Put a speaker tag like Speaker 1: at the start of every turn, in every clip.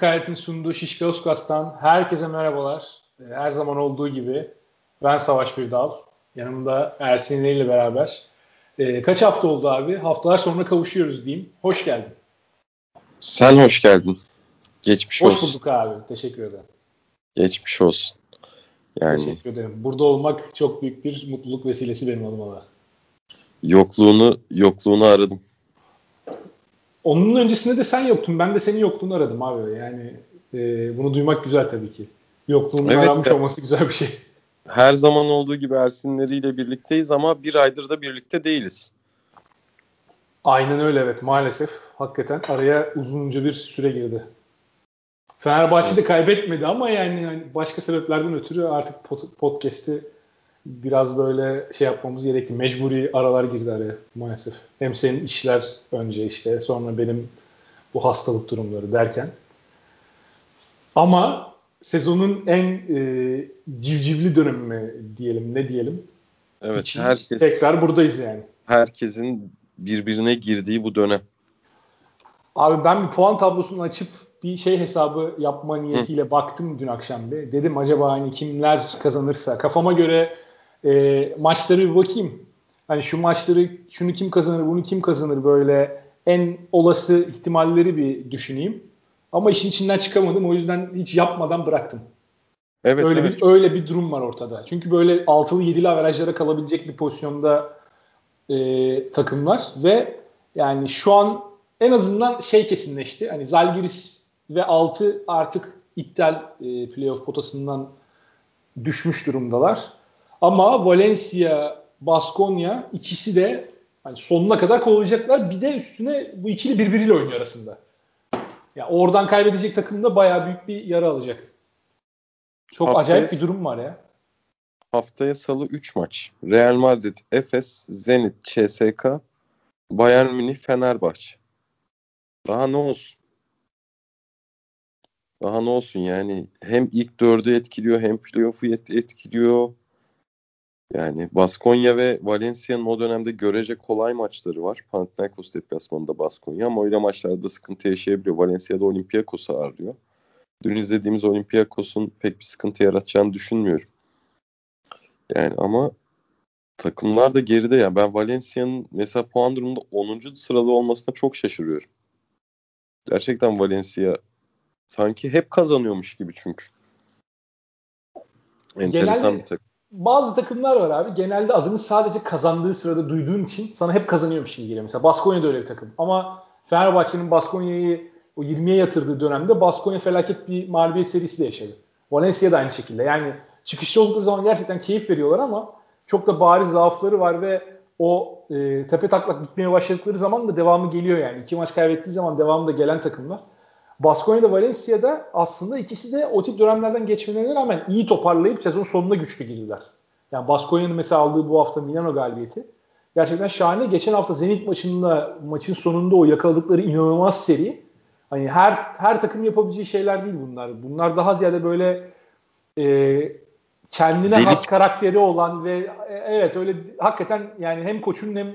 Speaker 1: Kaynat'ın sunduğu Şişka Oskas'tan herkese merhabalar. Ee, her zaman olduğu gibi ben Savaş Birdal. Yanımda Ersin ile beraber. Ee, kaç hafta oldu abi? Haftalar sonra kavuşuyoruz diyeyim. Hoş geldin.
Speaker 2: Sen hoş geldin. Geçmiş
Speaker 1: hoş
Speaker 2: olsun.
Speaker 1: Hoş bulduk abi. Teşekkür ederim.
Speaker 2: Geçmiş olsun.
Speaker 1: Yani... Teşekkür ederim. Burada olmak çok büyük bir mutluluk vesilesi benim adıma
Speaker 2: Yokluğunu yokluğunu aradım.
Speaker 1: Onun öncesinde de sen yoktun. Ben de senin yokluğunu aradım abi. Yani e, bunu duymak güzel tabii ki. Yokluğunun evet, aranmış olması güzel bir şey.
Speaker 2: Her zaman olduğu gibi Ersinleriyle birlikteyiz ama bir aydır da birlikte değiliz.
Speaker 1: Aynen öyle evet maalesef. Hakikaten araya uzunca bir süre girdi. Fenerbahçe de kaybetmedi ama yani, yani başka sebeplerden ötürü artık podcast'i biraz böyle şey yapmamız gerekti. Mecburi aralar girdi araya maalesef. Hem senin işler önce işte sonra benim bu hastalık durumları derken. Ama sezonun en e, civcivli dönemi mi diyelim ne diyelim.
Speaker 2: Evet İçin, herkes.
Speaker 1: Tekrar buradayız yani.
Speaker 2: Herkesin birbirine girdiği bu dönem.
Speaker 1: Abi ben bir puan tablosunu açıp bir şey hesabı yapma niyetiyle Hı. baktım dün akşam bir. Dedim acaba hani kimler kazanırsa kafama göre e, maçları bir bakayım. Hani şu maçları şunu kim kazanır bunu kim kazanır böyle en olası ihtimalleri bir düşüneyim. Ama işin içinden çıkamadım. O yüzden hiç yapmadan bıraktım. Evet, öyle evet. bir öyle bir durum var ortada. Çünkü böyle altılı yedili averajlara kalabilecek bir pozisyonda e, takımlar ve yani şu an en azından şey kesinleşti. Hani Zalgiris ve 6 artık iptal e, playoff potasından düşmüş durumdalar. Ama Valencia, Baskonya ikisi de hani sonuna kadar kovalayacaklar. Bir de üstüne bu ikili birbiriyle oynuyor arasında. Ya yani oradan kaybedecek takım da bayağı büyük bir yara alacak. Çok haftaya, acayip bir durum var ya.
Speaker 2: Haftaya salı 3 maç. Real Madrid, Efes, Zenit, CSK, Bayern Münih, Fenerbahçe. Daha ne olsun? Daha ne olsun yani hem ilk dördü etkiliyor hem playoff'u etkiliyor. Yani Baskonya ve Valencia'nın o dönemde görece kolay maçları var. Panathinaikos deplasmanında Baskonya ama öyle maçlarda sıkıntı yaşayabiliyor. Valencia'da Olympiakos'u ağırlıyor. Dün izlediğimiz Olympiakos'un pek bir sıkıntı yaratacağını düşünmüyorum. Yani ama takımlar da geride ya. Ben Valencia'nın mesela puan durumunda 10. sırada olmasına çok şaşırıyorum. Gerçekten Valencia sanki hep kazanıyormuş gibi çünkü.
Speaker 1: Enteresan Genelde, bir takım bazı takımlar var abi. Genelde adını sadece kazandığı sırada duyduğun için sana hep kazanıyormuş gibi geliyor. Mesela Baskonya da öyle bir takım. Ama Fenerbahçe'nin Baskonya'yı o 20'ye yatırdığı dönemde Baskonya felaket bir mağlubiyet serisi de yaşadı. Valencia da aynı şekilde. Yani çıkışta oldukları zaman gerçekten keyif veriyorlar ama çok da bariz zaafları var ve o e, tepe taklak gitmeye başladıkları zaman da devamı geliyor yani. İki maç kaybettiği zaman devamı da gelen takımlar. Baskonya'da Valencia'da aslında ikisi de o tip dönemlerden geçmelerine rağmen iyi toparlayıp sezon sonunda güçlü girdiler. Yani Baskonya'nın mesela aldığı bu hafta Milano galibiyeti gerçekten şahane. Geçen hafta Zenit maçında maçın sonunda o yakaladıkları inanılmaz seri. Hani her her takım yapabileceği şeyler değil bunlar. Bunlar daha ziyade böyle e, kendine Delik. has karakteri olan ve e, evet öyle hakikaten yani hem koçun hem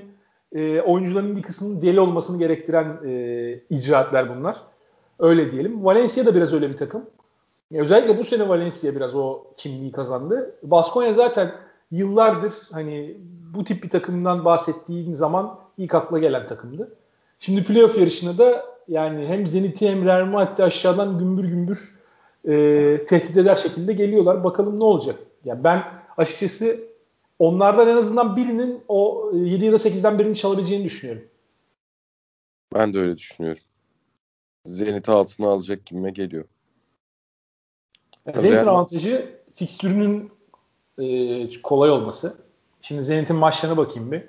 Speaker 1: e, oyuncuların bir kısmının deli olmasını gerektiren e, icraatler bunlar. Öyle diyelim. Valencia da biraz öyle bir takım. Özellikle bu sene Valencia biraz o kimliği kazandı. Baskonya zaten yıllardır hani bu tip bir takımdan bahsettiğin zaman ilk akla gelen takımdı. Şimdi playoff yarışına da yani hem Zenit'i hem Real Madrid'i aşağıdan gümbür gümbür e, tehdit eder şekilde geliyorlar. Bakalım ne olacak? Yani ben açıkçası onlardan en azından birinin o 7 ya da 8'den birini çalabileceğini düşünüyorum.
Speaker 2: Ben de öyle düşünüyorum. Zenit altına alacak gibime geliyor.
Speaker 1: Yani Zenit'in avantajı fikstürünün e, kolay olması. Şimdi Zenit'in maçlarına bakayım bir.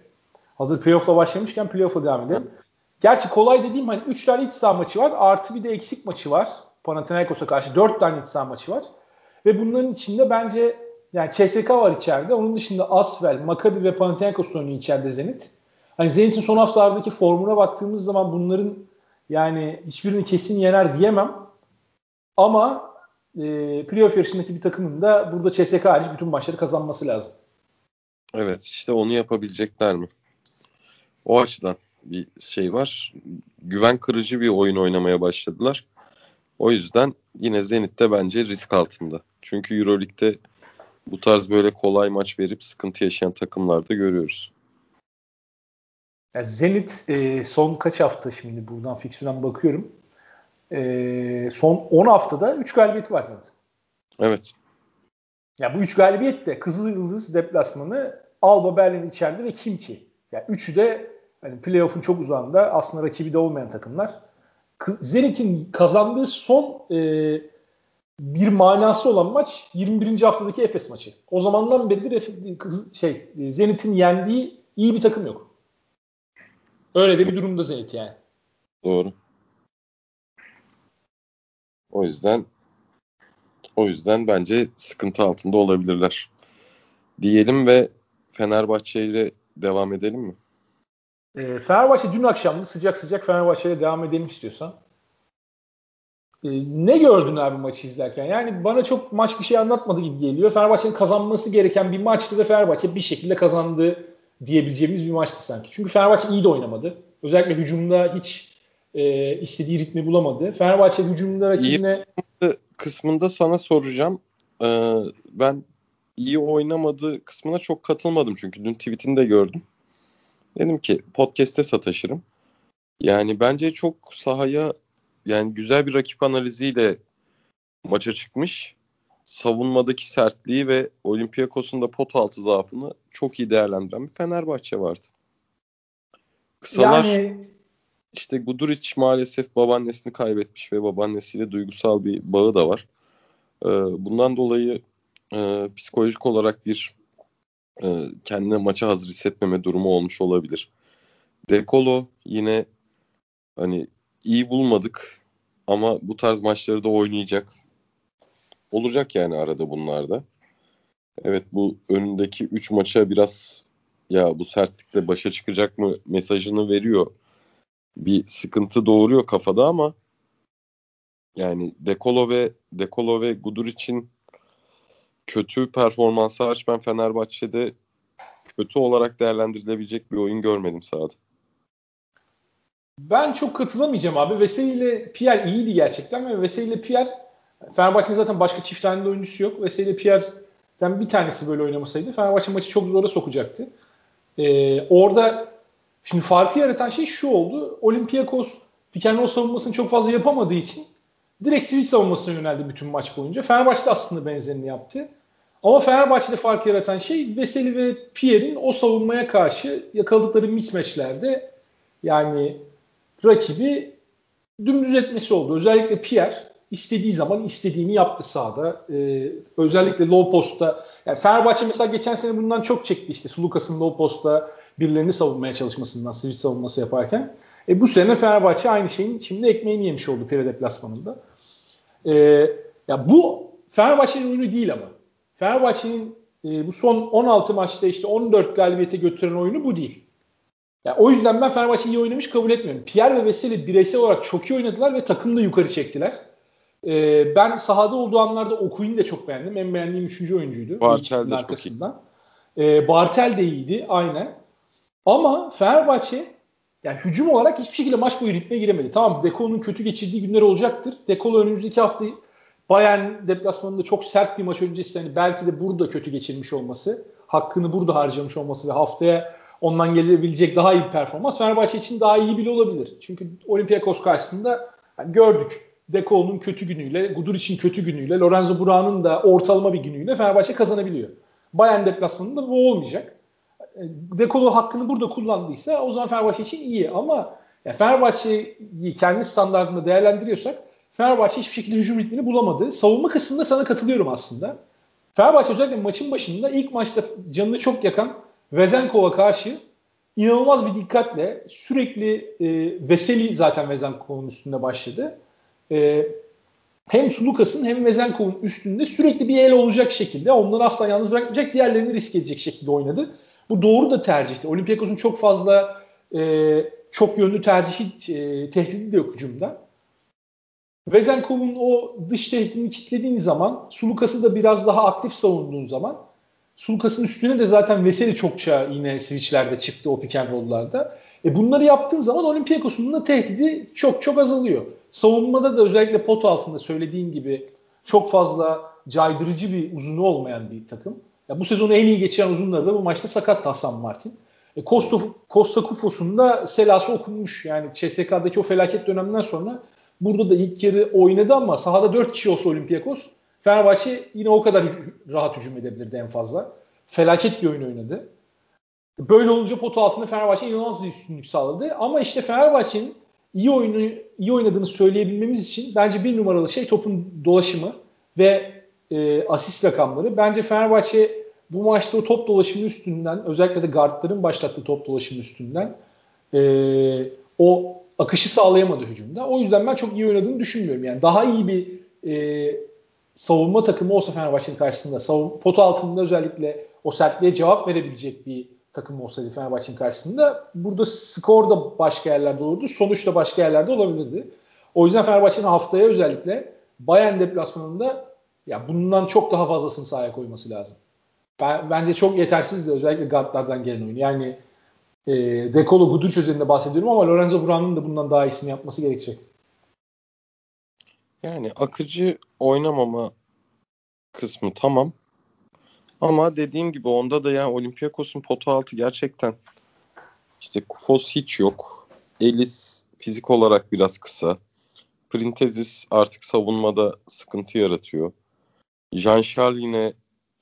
Speaker 1: Hazır playoff'la başlamışken playoff'a devam edelim. Gerçi kolay dediğim hani 3 tane iç saha maçı var. Artı bir de eksik maçı var. Panathinaikos'a karşı 4 tane iç saha maçı var. Ve bunların içinde bence yani CSK var içeride. Onun dışında Asvel, Maccabi ve Panathinaikos oynuyor içeride Zenit. Hani Zenit'in son haftalardaki formuna baktığımız zaman bunların yani hiçbirini kesin yener diyemem. Ama e, playoff yarışındaki bir takımın da burada CSK hariç bütün maçları kazanması lazım.
Speaker 2: Evet işte onu yapabilecekler mi? O açıdan bir şey var. Güven kırıcı bir oyun oynamaya başladılar. O yüzden yine Zenit'te bence risk altında. Çünkü Euroleague'de bu tarz böyle kolay maç verip sıkıntı yaşayan takımlarda görüyoruz.
Speaker 1: Ya Zenit e, son kaç hafta şimdi buradan fiksiyondan bakıyorum. E, son 10 haftada 3 galibiyeti var Zenit.
Speaker 2: Evet.
Speaker 1: Ya bu 3 galibiyet de Kızıl Yıldız deplasmanı Alba Berlin içeride ve Kimki. Yani üçü de hani playoff'un çok uzağında aslında rakibi de olmayan takımlar. Zenit'in kazandığı son e, bir manası olan maç 21. haftadaki Efes maçı. O zamandan beridir şey Zenit'in yendiği iyi bir takım yok. Öyle de bir durumda Zenit yani.
Speaker 2: Doğru. O yüzden o yüzden bence sıkıntı altında olabilirler. Diyelim ve Fenerbahçe ile devam edelim mi?
Speaker 1: E, Fenerbahçe dün akşamdı sıcak sıcak Fenerbahçe ile devam edelim istiyorsan. E, ne gördün abi maçı izlerken? Yani bana çok maç bir şey anlatmadı gibi geliyor. Fenerbahçe'nin kazanması gereken bir maçtı ve Fenerbahçe bir şekilde kazandı diyebileceğimiz bir maçtı sanki. Çünkü Fenerbahçe iyi de oynamadı. Özellikle hücumda hiç e, istediği ritmi bulamadı. Fenerbahçe hücumda rakibine...
Speaker 2: İyi kısmında sana soracağım. Ee, ben iyi oynamadığı kısmına çok katılmadım çünkü dün tweetini de gördüm. Dedim ki podcast'te sataşırım. Yani bence çok sahaya yani güzel bir rakip analiziyle maça çıkmış. Savunmadaki sertliği ve Olympiakos'un da pot altı zaafını çok iyi değerlendiren bir Fenerbahçe vardı. Kısalar yani... işte Guduric maalesef babaannesini kaybetmiş ve babaannesiyle duygusal bir bağı da var. Ee, bundan dolayı e, psikolojik olarak bir e, kendine maça hazır hissetmeme durumu olmuş olabilir. Dekolo yine hani iyi bulmadık ama bu tarz maçları da oynayacak. Olacak yani arada bunlarda. Evet bu önündeki 3 maça biraz ya bu sertlikle başa çıkacak mı mesajını veriyor. Bir sıkıntı doğuruyor kafada ama yani Dekolo ve Dekolo ve Gudur için kötü performansı hariç ben Fenerbahçe'de kötü olarak değerlendirilebilecek bir oyun görmedim sahada.
Speaker 1: Ben çok katılamayacağım abi. Veseli ile Pierre iyiydi gerçekten ve Veseli ile Pierre Fenerbahçe'nin zaten başka çift tane oyuncusu yok. Veseli Pierre'den bir tanesi böyle oynamasaydı Fenerbahçe maçı çok zora sokacaktı. Ee, orada şimdi farkı yaratan şey şu oldu. Olympiakos and savunmasını çok fazla yapamadığı için direkt switch savunmasına yöneldi bütün maç boyunca. Fenerbahçe de aslında benzerini yaptı. Ama Fenerbahçe'de fark yaratan şey Veseli ve Pierre'in o savunmaya karşı yakaladıkları mismatchlerde yani rakibi dümdüz etmesi oldu. Özellikle Pierre istediği zaman istediğini yaptı sahada. Ee, özellikle low post'ta yani Fenerbahçe mesela geçen sene bundan çok çekti işte Sulukas'ın low post'ta birilerini savunmaya çalışmasından switch savunması yaparken. E, bu sene Fenerbahçe aynı şeyin şimdi ekmeğini yemiş oldu Pire deplasmanında. E, ya bu Fenerbahçe'nin oyunu değil ama. Fenerbahçe'nin e, bu son 16 maçta işte 14 galibiyete götüren oyunu bu değil. Yani o yüzden ben Fenerbahçe iyi oynamış kabul etmiyorum. Pierre ve Veseli bireysel olarak çok iyi oynadılar ve takımı da yukarı çektiler. Ee, ben sahada olduğu anlarda Okuyun'u da çok beğendim. En beğendiğim üçüncü oyuncuydu.
Speaker 2: Bartel de arkasından.
Speaker 1: Ee, Bartel de iyiydi aynen. Ama Fenerbahçe yani hücum olarak hiçbir şekilde maç boyu ritme giremedi. Tamam Deko'nun kötü geçirdiği günler olacaktır. Dekolo önümüzdeki hafta Bayern deplasmanında çok sert bir maç öncesi hani belki de burada kötü geçirmiş olması, hakkını burada harcamış olması ve haftaya ondan gelebilecek daha iyi bir performans Fenerbahçe için daha iyi bile olabilir. Çünkü Olympiakos karşısında yani gördük Deko'nun kötü günüyle, Gudur için kötü günüyle, Lorenzo Burak'ın da ortalama bir günüyle Fenerbahçe kazanabiliyor. Bayern deplasmanında bu olmayacak. Dekolo hakkını burada kullandıysa o zaman Fenerbahçe için iyi ama ya Fenerbahçe'yi kendi standartında değerlendiriyorsak Fenerbahçe hiçbir şekilde hücum ritmini bulamadı. Savunma kısmında sana katılıyorum aslında. Fenerbahçe özellikle maçın başında ilk maçta canını çok yakan Vezenkov'a karşı inanılmaz bir dikkatle sürekli e, Veseli zaten Vezenkov'un üstünde başladı. E, hem Sulukas'ın hem Vezenkov'un üstünde sürekli bir el olacak şekilde onları asla yalnız bırakmayacak diğerlerini risk edecek şekilde oynadı. Bu doğru da tercihti. Olympiakos'un çok fazla e, çok yönlü tercihi e, tehdidi de yok hücumda. Vezenkov'un o dış tehdidini kitlediğin zaman Sulukas'ı da biraz daha aktif savunduğun zaman Sulukas'ın üstüne de zaten Veseli çokça yine switchlerde çıktı o pick and roll'larda. E bunları yaptığın zaman Olympiakos'un da tehdidi çok çok azalıyor. Savunmada da özellikle pot altında söylediğin gibi çok fazla caydırıcı bir uzunu olmayan bir takım. Ya bu sezonu en iyi geçiren uzunları da bu maçta sakat Hasan Martin. E, Costa, Costa Kufos'un da selası okunmuş. Yani CSK'daki o felaket döneminden sonra burada da ilk yarı oynadı ama sahada 4 kişi olsa Olympiakos Fenerbahçe yine o kadar rahat hücum edebilirdi en fazla. Felaket bir oyun oynadı. Böyle olunca potu altında Fenerbahçe inanılmaz bir üstünlük sağladı. Ama işte Fenerbahçe'nin iyi oyunu iyi oynadığını söyleyebilmemiz için bence bir numaralı şey topun dolaşımı ve e, asist rakamları. Bence Fenerbahçe bu maçta o top dolaşımı üstünden özellikle de guardların başlattığı top dolaşımı üstünden e, o akışı sağlayamadı hücumda. O yüzden ben çok iyi oynadığını düşünmüyorum. Yani daha iyi bir e, savunma takımı olsa Fenerbahçe'nin karşısında savun, pot altında özellikle o sertliğe cevap verebilecek bir takım olsaydı Fenerbahçe'nin karşısında burada skor da başka yerlerde olurdu. Sonuç da başka yerlerde olabilirdi. O yüzden Fenerbahçe'nin haftaya özellikle Bayern deplasmanında ya bundan çok daha fazlasını sahaya koyması lazım. Ben, bence çok yetersizdi özellikle guardlardan gelen oyun. Yani e, Dekolo Guduric üzerinde bahsediyorum ama Lorenzo Brown'un da bundan daha iyisini yapması gerekecek.
Speaker 2: Yani akıcı oynamama kısmı tamam. Ama dediğim gibi onda da yani Olympiakos'un potu altı gerçekten işte Kufos hiç yok. Elis fizik olarak biraz kısa. Printezis artık savunmada sıkıntı yaratıyor. Jean Charles yine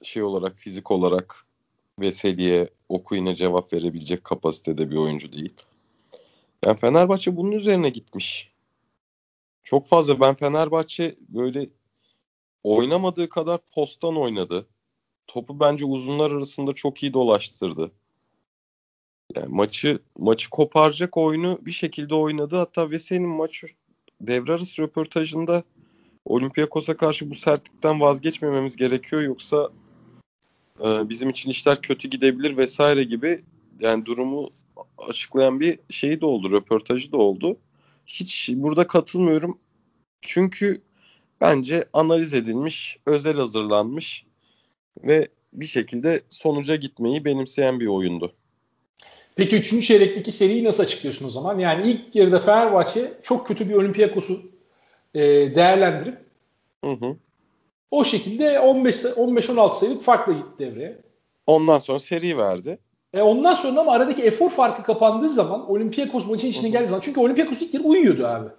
Speaker 2: şey olarak fizik olarak Veseli'ye Okuyun'a cevap verebilecek kapasitede bir oyuncu değil. Yani Fenerbahçe bunun üzerine gitmiş. Çok fazla ben Fenerbahçe böyle oynamadığı kadar postan oynadı. Topu bence uzunlar arasında çok iyi dolaştırdı. Yani maçı maçı koparacak oyunu bir şekilde oynadı. Hatta Veseli'nin maç devre arası röportajında Olympiakos'a karşı bu sertlikten vazgeçmememiz gerekiyor yoksa e, bizim için işler kötü gidebilir vesaire gibi yani durumu açıklayan bir şey de oldu, röportajı da oldu. Hiç burada katılmıyorum. Çünkü bence analiz edilmiş, özel hazırlanmış ve bir şekilde sonuca gitmeyi benimseyen bir oyundu.
Speaker 1: Peki 3. çeyrekteki seriyi nasıl açıklıyorsun o zaman? Yani ilk yarıda Fenerbahçe çok kötü bir Olympiakos'u e, değerlendirip hı hı. o şekilde 15-16 sayılık farkla gitti devreye.
Speaker 2: Ondan sonra seri verdi.
Speaker 1: E ondan sonra ama aradaki efor farkı kapandığı zaman Olympiakos maçın içine geldiği zaman çünkü Olympiakos ilk yarı uyuyordu abi.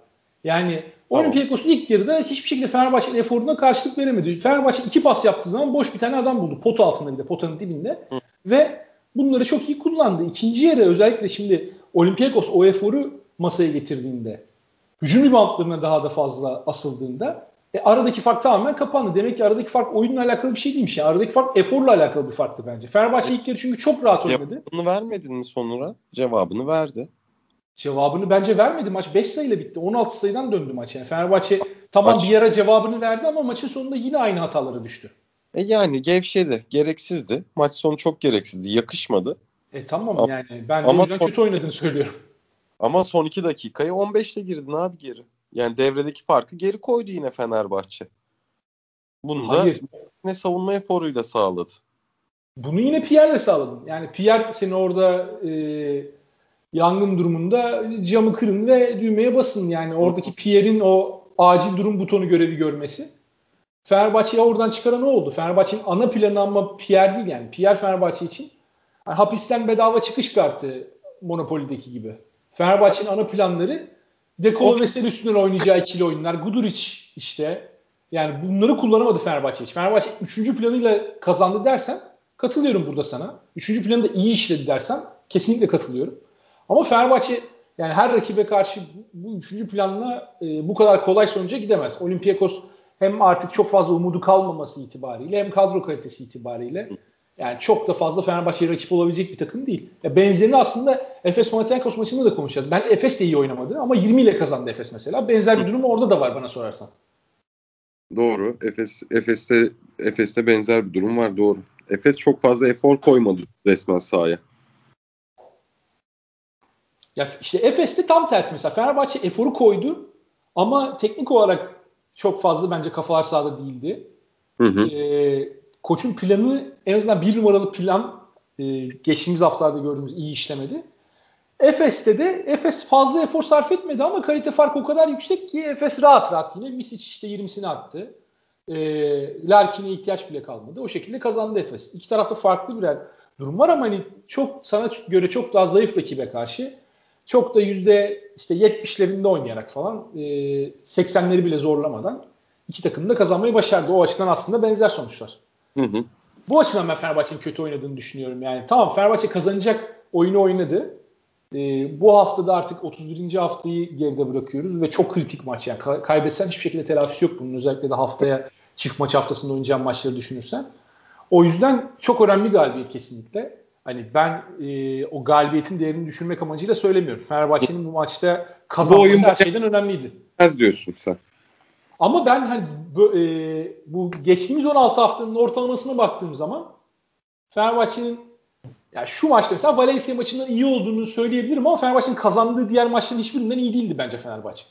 Speaker 1: Yani tamam. Olympiakos ilk yarıda hiçbir şekilde Fenerbahçe'nin eforuna karşılık veremedi. Fenerbahçe iki pas yaptığı zaman boş bir tane adam buldu. Pot altında bir de potanın dibinde. Hı. Ve bunları çok iyi kullandı. İkinci yarı özellikle şimdi Olympiakos o eforu masaya getirdiğinde hücum reboundlarına daha da fazla asıldığında e, aradaki fark tamamen kapandı. Demek ki aradaki fark oyunla alakalı bir şey değilmiş. Yani aradaki fark eforla alakalı bir farktı bence. Fenerbahçe ilk yarı çünkü çok rahat oynadı.
Speaker 2: Cevabını vermedin mi sonra? Cevabını verdi.
Speaker 1: Cevabını bence vermedi. Maç 5 sayıyla bitti. 16 sayıdan döndü maç. Yani Fenerbahçe tamam maç. bir ara cevabını verdi ama maçın sonunda yine aynı hatalara düştü.
Speaker 2: E yani gevşedi. Gereksizdi. Maç sonu çok gereksizdi. Yakışmadı.
Speaker 1: E tamam ama, yani. Ben de ama o yüzden kötü oynadığını söylüyorum.
Speaker 2: Ama son 2 dakikayı 15'te girdin abi geri. Yani devredeki farkı geri koydu yine Fenerbahçe. Bunu Hayır. da ne savunma eforuyla sağladı.
Speaker 1: Bunu yine Pierre'le sağladın. Yani Pierre seni orada e, yangın durumunda camı kırın ve düğmeye basın. Yani oradaki Pierre'in o acil durum butonu görevi görmesi. Fenerbahçe'yi oradan çıkaran ne oldu? Fenerbahçe'nin ana planı ama Pierre değil yani. Pierre Fenerbahçe için yani hapisten bedava çıkış kartı Monopoly'deki gibi. Fenerbahçe'nin ana planları Dekolo Veseli üstünden oynayacağı ikili oyunlar. Guduric işte. Yani bunları kullanamadı Fenerbahçe hiç. Fenerbahçe 3. planıyla kazandı dersen katılıyorum burada sana. 3. planı da iyi işledi dersen kesinlikle katılıyorum. Ama Fenerbahçe yani her rakibe karşı bu üçüncü planla e, bu kadar kolay sonuca gidemez. Olympiakos hem artık çok fazla umudu kalmaması itibariyle hem kadro kalitesi itibariyle yani çok da fazla Fenerbahçe'ye rakip olabilecek bir takım değil. Ya benzerini aslında Efes Panathinaikos maçında da konuşacağız. Bence Efes de iyi oynamadı ama 20 ile kazandı Efes mesela. Benzer bir durum orada da var bana sorarsan.
Speaker 2: Doğru. Efes Efes'te Efes'te benzer bir durum var doğru. Efes çok fazla efor koymadı resmen sahaya.
Speaker 1: Ya işte Efes'te tam tersi mesela Fenerbahçe eforu koydu ama teknik olarak çok fazla bence kafalar sahada değildi. Hı hı. Ee, koçun planı en azından bir numaralı plan e, geçtiğimiz haftalarda gördüğümüz iyi işlemedi. Efes'te de Efes fazla efor sarf etmedi ama kalite farkı o kadar yüksek ki Efes rahat rahat yine Misic işte 20'sini attı. E, Larkin'e ihtiyaç bile kalmadı. O şekilde kazandı Efes. İki tarafta farklı birer durum var ama hani çok sana göre çok daha zayıf rakibe karşı çok da yüzde işte 70'lerinde oynayarak falan e, 80'leri bile zorlamadan iki takım da kazanmayı başardı. O açıdan aslında benzer sonuçlar.
Speaker 2: Hı hı.
Speaker 1: Bu açıdan ben Fenerbahçe'nin kötü oynadığını düşünüyorum. Yani tamam Fenerbahçe kazanacak oyunu oynadı. E, bu haftada artık 31. haftayı geride bırakıyoruz ve çok kritik maç yani. kaybetsen hiçbir şekilde telafisi yok bunun. Özellikle de haftaya çift maç haftasında oynayacağın maçları düşünürsen. O yüzden çok önemli galibiyet kesinlikle. Hani ben e, o galibiyetin değerini düşürmek amacıyla söylemiyorum. Fenerbahçe'nin bu maçta kazanması her şeyden önemliydi.
Speaker 2: Az diyorsun sen.
Speaker 1: Ama ben hani bu, e, bu geçtiğimiz 16 haftanın ortalamasına baktığım zaman Fenerbahçe'nin yani şu maçta mesela Valencia maçından iyi olduğunu söyleyebilirim ama Fenerbahçe'nin kazandığı diğer maçların hiçbirinden iyi değildi bence Fenerbahçe.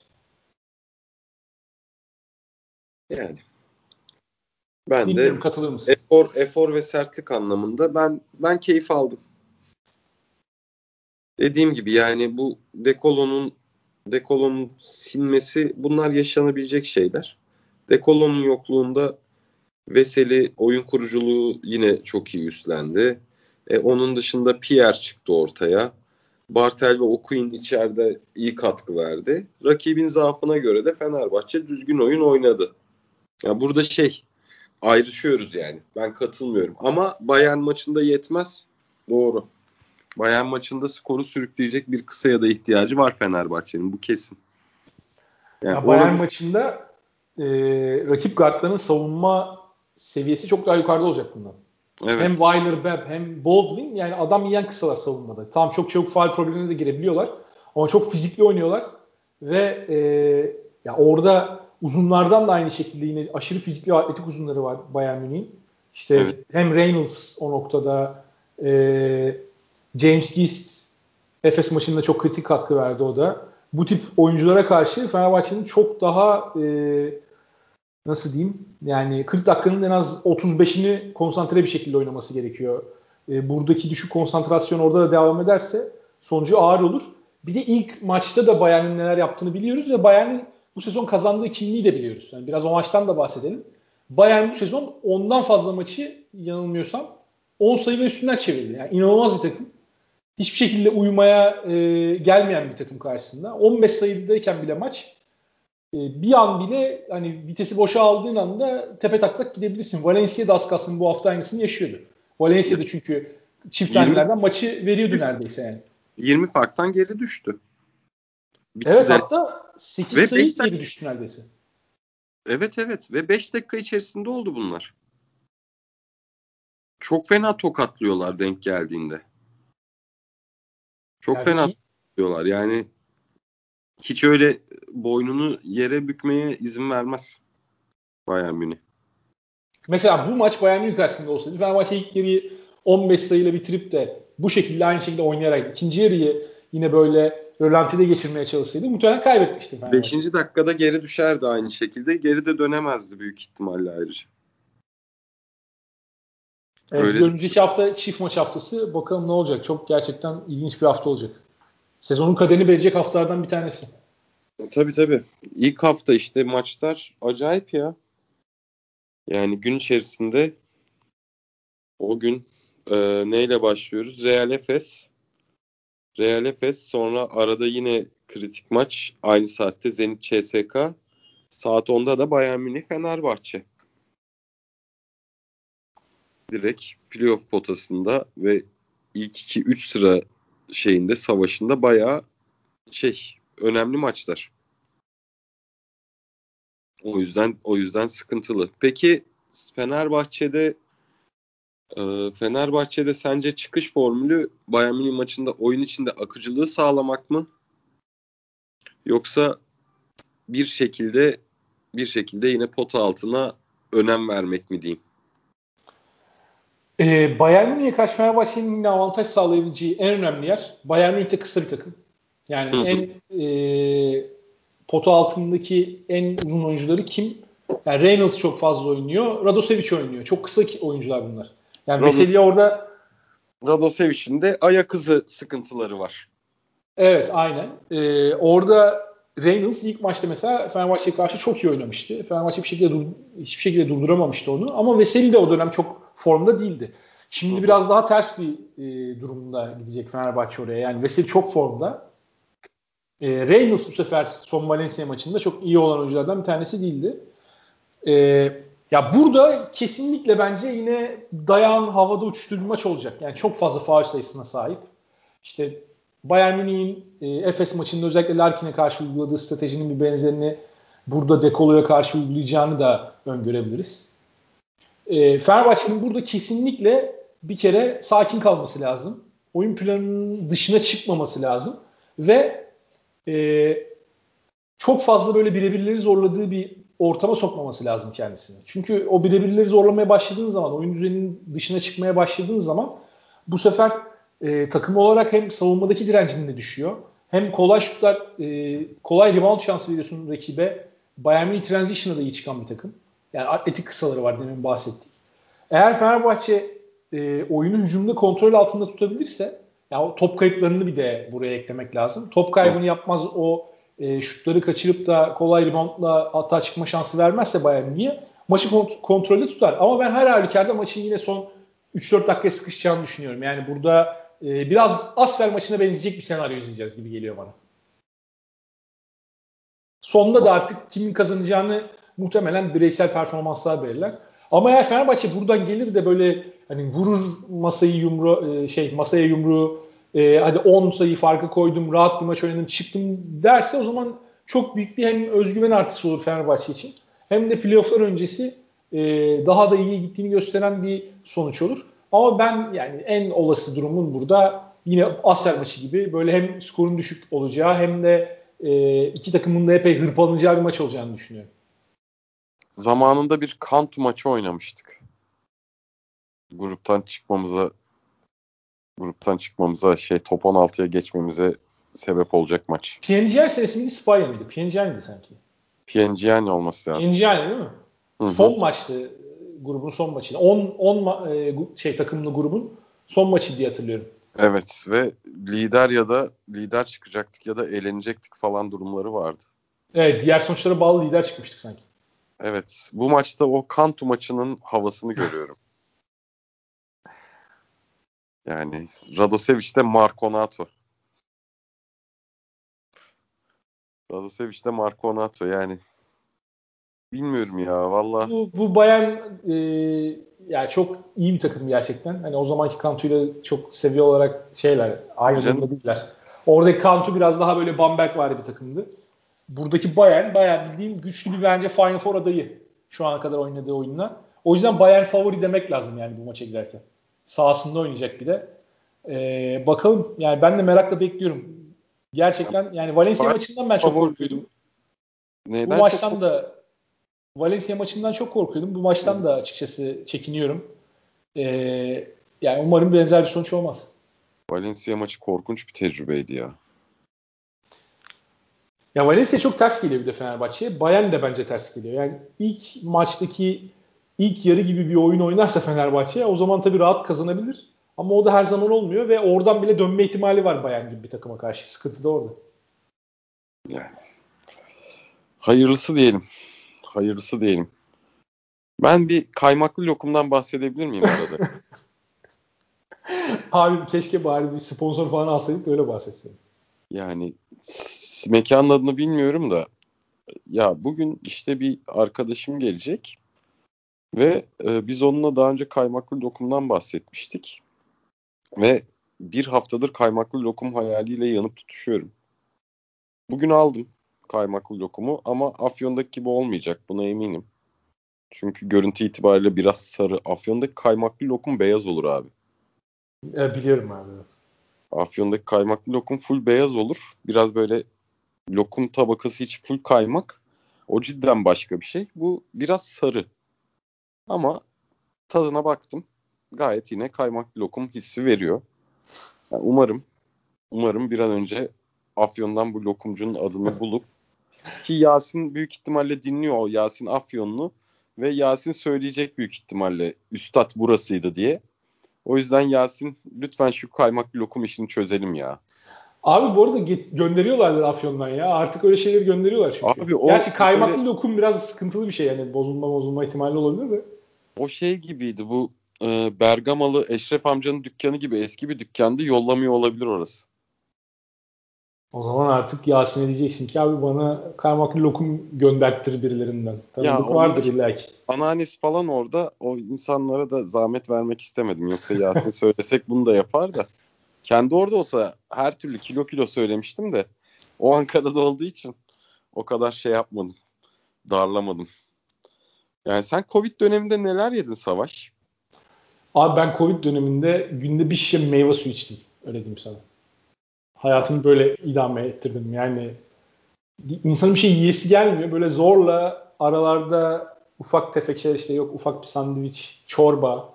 Speaker 2: Yani ben
Speaker 1: Bilmiyorum,
Speaker 2: de
Speaker 1: katılır mısın?
Speaker 2: Efor, efor ve sertlik anlamında ben ben keyif aldım. Dediğim gibi yani bu dekolonun dekolonun silmesi bunlar yaşanabilecek şeyler. Dekolonun yokluğunda Veseli oyun kuruculuğu yine çok iyi üstlendi. E, onun dışında Pierre çıktı ortaya. Bartel ve Okuyun içeride iyi katkı verdi. Rakibin zaafına göre de Fenerbahçe düzgün oyun oynadı. Ya burada şey ayrışıyoruz yani. Ben katılmıyorum. Ama Bayern maçında yetmez. Doğru. Bayern maçında skoru sürükleyecek bir kısaya da ihtiyacı var Fenerbahçe'nin. Bu kesin.
Speaker 1: Yani ya Bayern maçında e, rakip guardların savunma seviyesi çok daha yukarıda olacak bundan. Evet. Hem Weiler, Bebb hem Baldwin yani adam yiyen kısalar savunmada. Tamam çok çabuk faal problemine de girebiliyorlar. Ama çok fizikli oynuyorlar. Ve e, ya orada uzunlardan da aynı şekilde yine aşırı fizikli atletik uzunları var Bayern Münih'in. İşte evet. hem Reynolds o noktada e, James Gist Efes maçında çok kritik katkı verdi o da. Bu tip oyunculara karşı Fenerbahçe'nin çok daha e, nasıl diyeyim yani 40 dakikanın en az 35'ini konsantre bir şekilde oynaması gerekiyor. E, buradaki düşük konsantrasyon orada da devam ederse sonucu ağır olur. Bir de ilk maçta da Bayern'in neler yaptığını biliyoruz ve Bayern'in bu sezon kazandığı kimliği de biliyoruz. Yani biraz o maçtan da bahsedelim. Bayern bu sezon ondan fazla maçı yanılmıyorsam 10 sayı ve üstünden çevirdi. Yani inanılmaz bir takım. Hiçbir şekilde uyumaya e, gelmeyen bir takım karşısında. 15 sayıdayken bile maç e, bir an bile hani vitesi boşa aldığın anda tepe taklak gidebilirsin. Valencia da az kalsın bu hafta aynısını yaşıyordu. Valencia'da çünkü çift tanelerden maçı veriyordu neredeyse yani.
Speaker 2: 20 farktan geri düştü.
Speaker 1: Bitti evet de. hatta 8 Ve sayı geri düştü neredeyse.
Speaker 2: Evet evet ve 5 dakika içerisinde oldu bunlar. Çok fena tokatlıyorlar denk geldiğinde. Çok yani fena tokatlıyorlar. Yani hiç öyle boynunu yere bükmeye izin vermez Bayern Münih.
Speaker 1: Mesela bu maç Bayern Münih karşısında olsaydı Fenerbahçe ilk yarıyı 15 sayıyla bitirip de bu şekilde aynı şekilde oynayarak ikinci yarıyı yine böyle rölantide geçirmeye çalışsaydı muhtemelen kaybetmişti.
Speaker 2: Fenerbahçe. 5. dakikada geri düşerdi aynı şekilde. Geri de dönemezdi büyük ihtimalle ayrıca.
Speaker 1: Evet, Öyle. önümüzdeki hafta çift maç haftası. Bakalım ne olacak. Çok gerçekten ilginç bir hafta olacak. Sezonun kaderini verecek haftalardan bir tanesi.
Speaker 2: Tabii tabii. İlk hafta işte maçlar acayip ya. Yani gün içerisinde o gün e, neyle başlıyoruz? Real Efes. Real Efes sonra arada yine kritik maç. Aynı saatte Zenit CSK. Saat 10'da da Bayern Münih Fenerbahçe. Direkt playoff potasında ve ilk 2-3 sıra şeyinde savaşında bayağı şey önemli maçlar. O yüzden o yüzden sıkıntılı. Peki Fenerbahçe'de e, Fenerbahçe'de sence çıkış formülü Bayern Münih maçında oyun içinde akıcılığı sağlamak mı? Yoksa bir şekilde bir şekilde yine pota altına önem vermek mi diyeyim?
Speaker 1: E, Bayern Münih'e karşı Fenerbahçe'nin yine avantaj sağlayabileceği en önemli yer Bayern Münih'te kısa bir takım. Yani Hı-hı. en e, pota altındaki en uzun oyuncuları kim? Yani Reynolds çok fazla oynuyor. Radosevic oynuyor. Çok kısa oyuncular bunlar. Yani Rad- Veseli orada
Speaker 2: Radosevic'in de ayak hızı sıkıntıları var.
Speaker 1: Evet aynen. Ee, orada Reynolds ilk maçta mesela Fenerbahçe'ye karşı çok iyi oynamıştı. Fenerbahçe bir şekilde dur, hiçbir şekilde durduramamıştı onu. Ama Veseli de o dönem çok formda değildi. Şimdi biraz daha ters bir e, durumda gidecek Fenerbahçe oraya. Yani Veseli çok formda. E, Reynolds bu sefer son Valencia maçında çok iyi olan oyunculardan bir tanesi değildi. E, ya burada kesinlikle bence yine dayan havada uçuştuğu bir maç olacak. Yani çok fazla faul sayısına sahip. İşte Bayern Münih'in e, Efes maçında özellikle Larkin'e karşı uyguladığı stratejinin bir benzerini burada Dekolo'ya karşı uygulayacağını da öngörebiliriz. E, Fenerbahçe'nin burada kesinlikle bir kere sakin kalması lazım. Oyun planının dışına çıkmaması lazım. Ve e, çok fazla böyle birebirleri zorladığı bir ortama sokmaması lazım kendisini. Çünkü o birebirleri zorlamaya başladığınız zaman, oyun düzeninin dışına çıkmaya başladığınız zaman bu sefer e, takım olarak hem savunmadaki direncin de düşüyor. Hem kolay şutlar, e, kolay rebound şansı veriyorsun rakibe. Bayern Münih transition'da da iyi çıkan bir takım. Yani atletik kısaları var demin bahsettik. Eğer Fenerbahçe e, oyunu hücumda kontrol altında tutabilirse yani top kayıplarını bir de buraya eklemek lazım. Top kaybını yapmaz o e, şutları kaçırıp da kolay reboundla hata çıkma şansı vermezse Bayern Münih'e maçı kont- kontrolde tutar. Ama ben her halükarda maçın yine son 3-4 dakika sıkışacağını düşünüyorum. Yani burada e, biraz Asfer maçına benzeyecek bir senaryo izleyeceğiz gibi geliyor bana. Sonunda da artık kimin kazanacağını muhtemelen bireysel performanslar belirler. Ama eğer Fenerbahçe buradan gelir de böyle hani vurur masayı yumru e, şey masaya yumruğu e, hadi 10 sayı farkı koydum rahat bir maç oynadım çıktım derse o zaman çok büyük bir hem özgüven artısı olur Fenerbahçe için hem de playofflar öncesi e, daha da iyi gittiğini gösteren bir sonuç olur. Ama ben yani en olası durumun burada yine Asfer maçı gibi böyle hem skorun düşük olacağı hem de e, iki takımın da epey hırpalanacağı bir maç olacağını düşünüyorum.
Speaker 2: Zamanında bir Kantu maçı oynamıştık. Gruptan çıkmamıza gruptan çıkmamıza şey top 16'ya geçmemize sebep olacak maç.
Speaker 1: PNGL senesi miydi Spalya mıydı? PNGL'di sanki.
Speaker 2: PNGL olması lazım.
Speaker 1: PNGL değil mi? Hı-hı. Son maçtı grubun son maçı. 10 10 e, şey takımlı grubun son maçı diye hatırlıyorum.
Speaker 2: Evet ve lider ya da lider çıkacaktık ya da eğlenecektik falan durumları vardı.
Speaker 1: Evet diğer sonuçlara bağlı lider çıkmıştık sanki.
Speaker 2: Evet bu maçta o Kantu maçının havasını görüyorum. Yani Radosevic'de Marconato. Radosevic'de Marconato yani bilmiyorum ya valla.
Speaker 1: Bu, bu Bayern e, yani çok iyi bir takım gerçekten. Hani o zamanki Kantu'yla çok seviye olarak şeyler aynı durumda değiller. Oradaki Kantu biraz daha böyle Bamberg var bir takımdı. Buradaki Bayern bayağı bildiğim güçlü bir bence Final Four adayı şu ana kadar oynadığı oyunla. O yüzden Bayern favori demek lazım yani bu maça giderken. Sahasında oynayacak bir de. Ee, bakalım yani ben de merakla bekliyorum. Gerçekten yani Valencia Bayern maçından ben çok korkuyordum. Neyden bu maçtan çok... da Valencia maçından çok korkuyordum. Bu maçtan da açıkçası çekiniyorum. Ee, yani umarım benzer bir sonuç olmaz.
Speaker 2: Valencia maçı korkunç bir tecrübeydi ya.
Speaker 1: Ya Valencia çok ters geliyor bir de Fenerbahçe'ye. Bayern de bence ters geliyor. Yani ilk maçtaki ilk yarı gibi bir oyun oynarsa Fenerbahçe o zaman tabii rahat kazanabilir. Ama o da her zaman olmuyor ve oradan bile dönme ihtimali var Bayern gibi bir takıma karşı. Sıkıntı da orada.
Speaker 2: Yani hayırlısı diyelim. Hayırlısı diyelim. Ben bir kaymaklı lokumdan bahsedebilir miyim burada?
Speaker 1: Abi keşke bari bir sponsor falan alsaydık da öyle bahsetseydik.
Speaker 2: Yani mekanın adını bilmiyorum da ya bugün işte bir arkadaşım gelecek ve e, biz onunla daha önce kaymaklı lokumdan bahsetmiştik. Ve bir haftadır kaymaklı lokum hayaliyle yanıp tutuşuyorum. Bugün aldım kaymaklı lokumu ama Afyon'daki gibi olmayacak buna eminim. Çünkü görüntü itibariyle biraz sarı. Afyon'daki kaymaklı lokum beyaz olur abi.
Speaker 1: E, biliyorum abi evet.
Speaker 2: Afyon'daki kaymaklı lokum full beyaz olur. Biraz böyle lokum tabakası hiç full kaymak. O cidden başka bir şey. Bu biraz sarı. Ama tadına baktım. Gayet yine kaymaklı lokum hissi veriyor. Yani umarım umarım bir an önce Afyon'dan bu lokumcunun adını bulup ki Yasin büyük ihtimalle dinliyor o Yasin Afyonlu ve Yasin söyleyecek büyük ihtimalle üstad burasıydı diye. O yüzden Yasin lütfen şu kaymaklı lokum işini çözelim ya.
Speaker 1: Abi bu arada get- gönderiyorlardır Afyon'dan ya. Artık öyle şeyleri gönderiyorlar çünkü. Abi o Gerçi kaymaklı böyle... lokum biraz sıkıntılı bir şey yani. Bozulma bozulma ihtimali olabilir de.
Speaker 2: O şey gibiydi bu e, Bergamalı Eşref amcanın dükkanı gibi eski bir dükkandı. Yollamıyor olabilir orası.
Speaker 1: O zaman artık Yasin'e diyeceksin ki abi bana kaymaklı lokum gönderttir birilerinden. Tanıdık ya, vardır illa ki.
Speaker 2: Anneannesi falan orada o insanlara da zahmet vermek istemedim. Yoksa Yasin söylesek bunu da yapar da. Kendi orada olsa her türlü kilo kilo söylemiştim de o Ankara'da olduğu için o kadar şey yapmadım. Darlamadım. Yani sen Covid döneminde neler yedin Savaş?
Speaker 1: Abi ben Covid döneminde günde bir şişe meyve suyu içtim. Öyle diyeyim sana. Hayatımı böyle idame ettirdim. Yani insanın bir şey yiyesi gelmiyor. Böyle zorla aralarda ufak tefek şeyler işte yok ufak bir sandviç, çorba,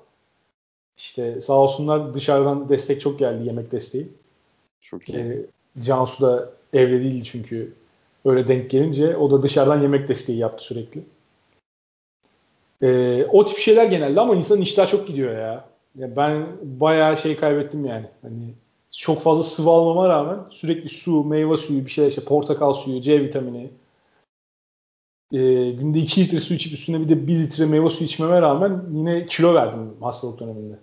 Speaker 1: işte sağ olsunlar dışarıdan destek çok geldi yemek desteği. Çok iyi. Ee, Cansu da evde değildi çünkü öyle denk gelince o da dışarıdan yemek desteği yaptı sürekli. Ee, o tip şeyler genelde ama insanın iştahı çok gidiyor ya. ya. Ben bayağı şey kaybettim yani. Hani çok fazla sıvı almama rağmen sürekli su, meyve suyu, bir şeyler işte portakal suyu, C vitamini. Ee, günde 2 litre su içip üstüne bir de 1 litre meyve suyu içmeme rağmen yine kilo verdim hastalık döneminde.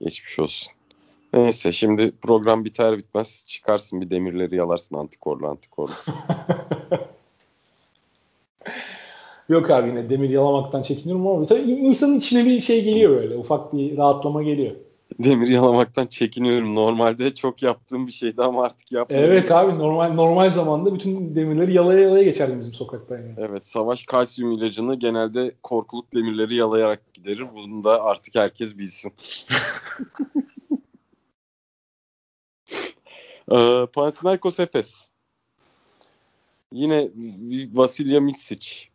Speaker 2: Geçmiş olsun. Neyse şimdi program biter bitmez çıkarsın bir demirleri yalarsın antikorlu antikorlu.
Speaker 1: Yok abi yine demir yalamaktan çekiniyorum ama tabii insanın içine bir şey geliyor böyle ufak bir rahatlama geliyor.
Speaker 2: Demir yalamaktan çekiniyorum. Normalde çok yaptığım bir şeydi ama artık yapmıyorum.
Speaker 1: Evet abi normal normal zamanda bütün demirleri yalaya yalaya geçerdim bizim sokakta yani.
Speaker 2: Evet savaş kalsiyum ilacını genelde korkuluk demirleri yalayarak giderir. Bunu da artık herkes bilsin. ee, Panathinaikos Efes. Yine Vasilya Misic.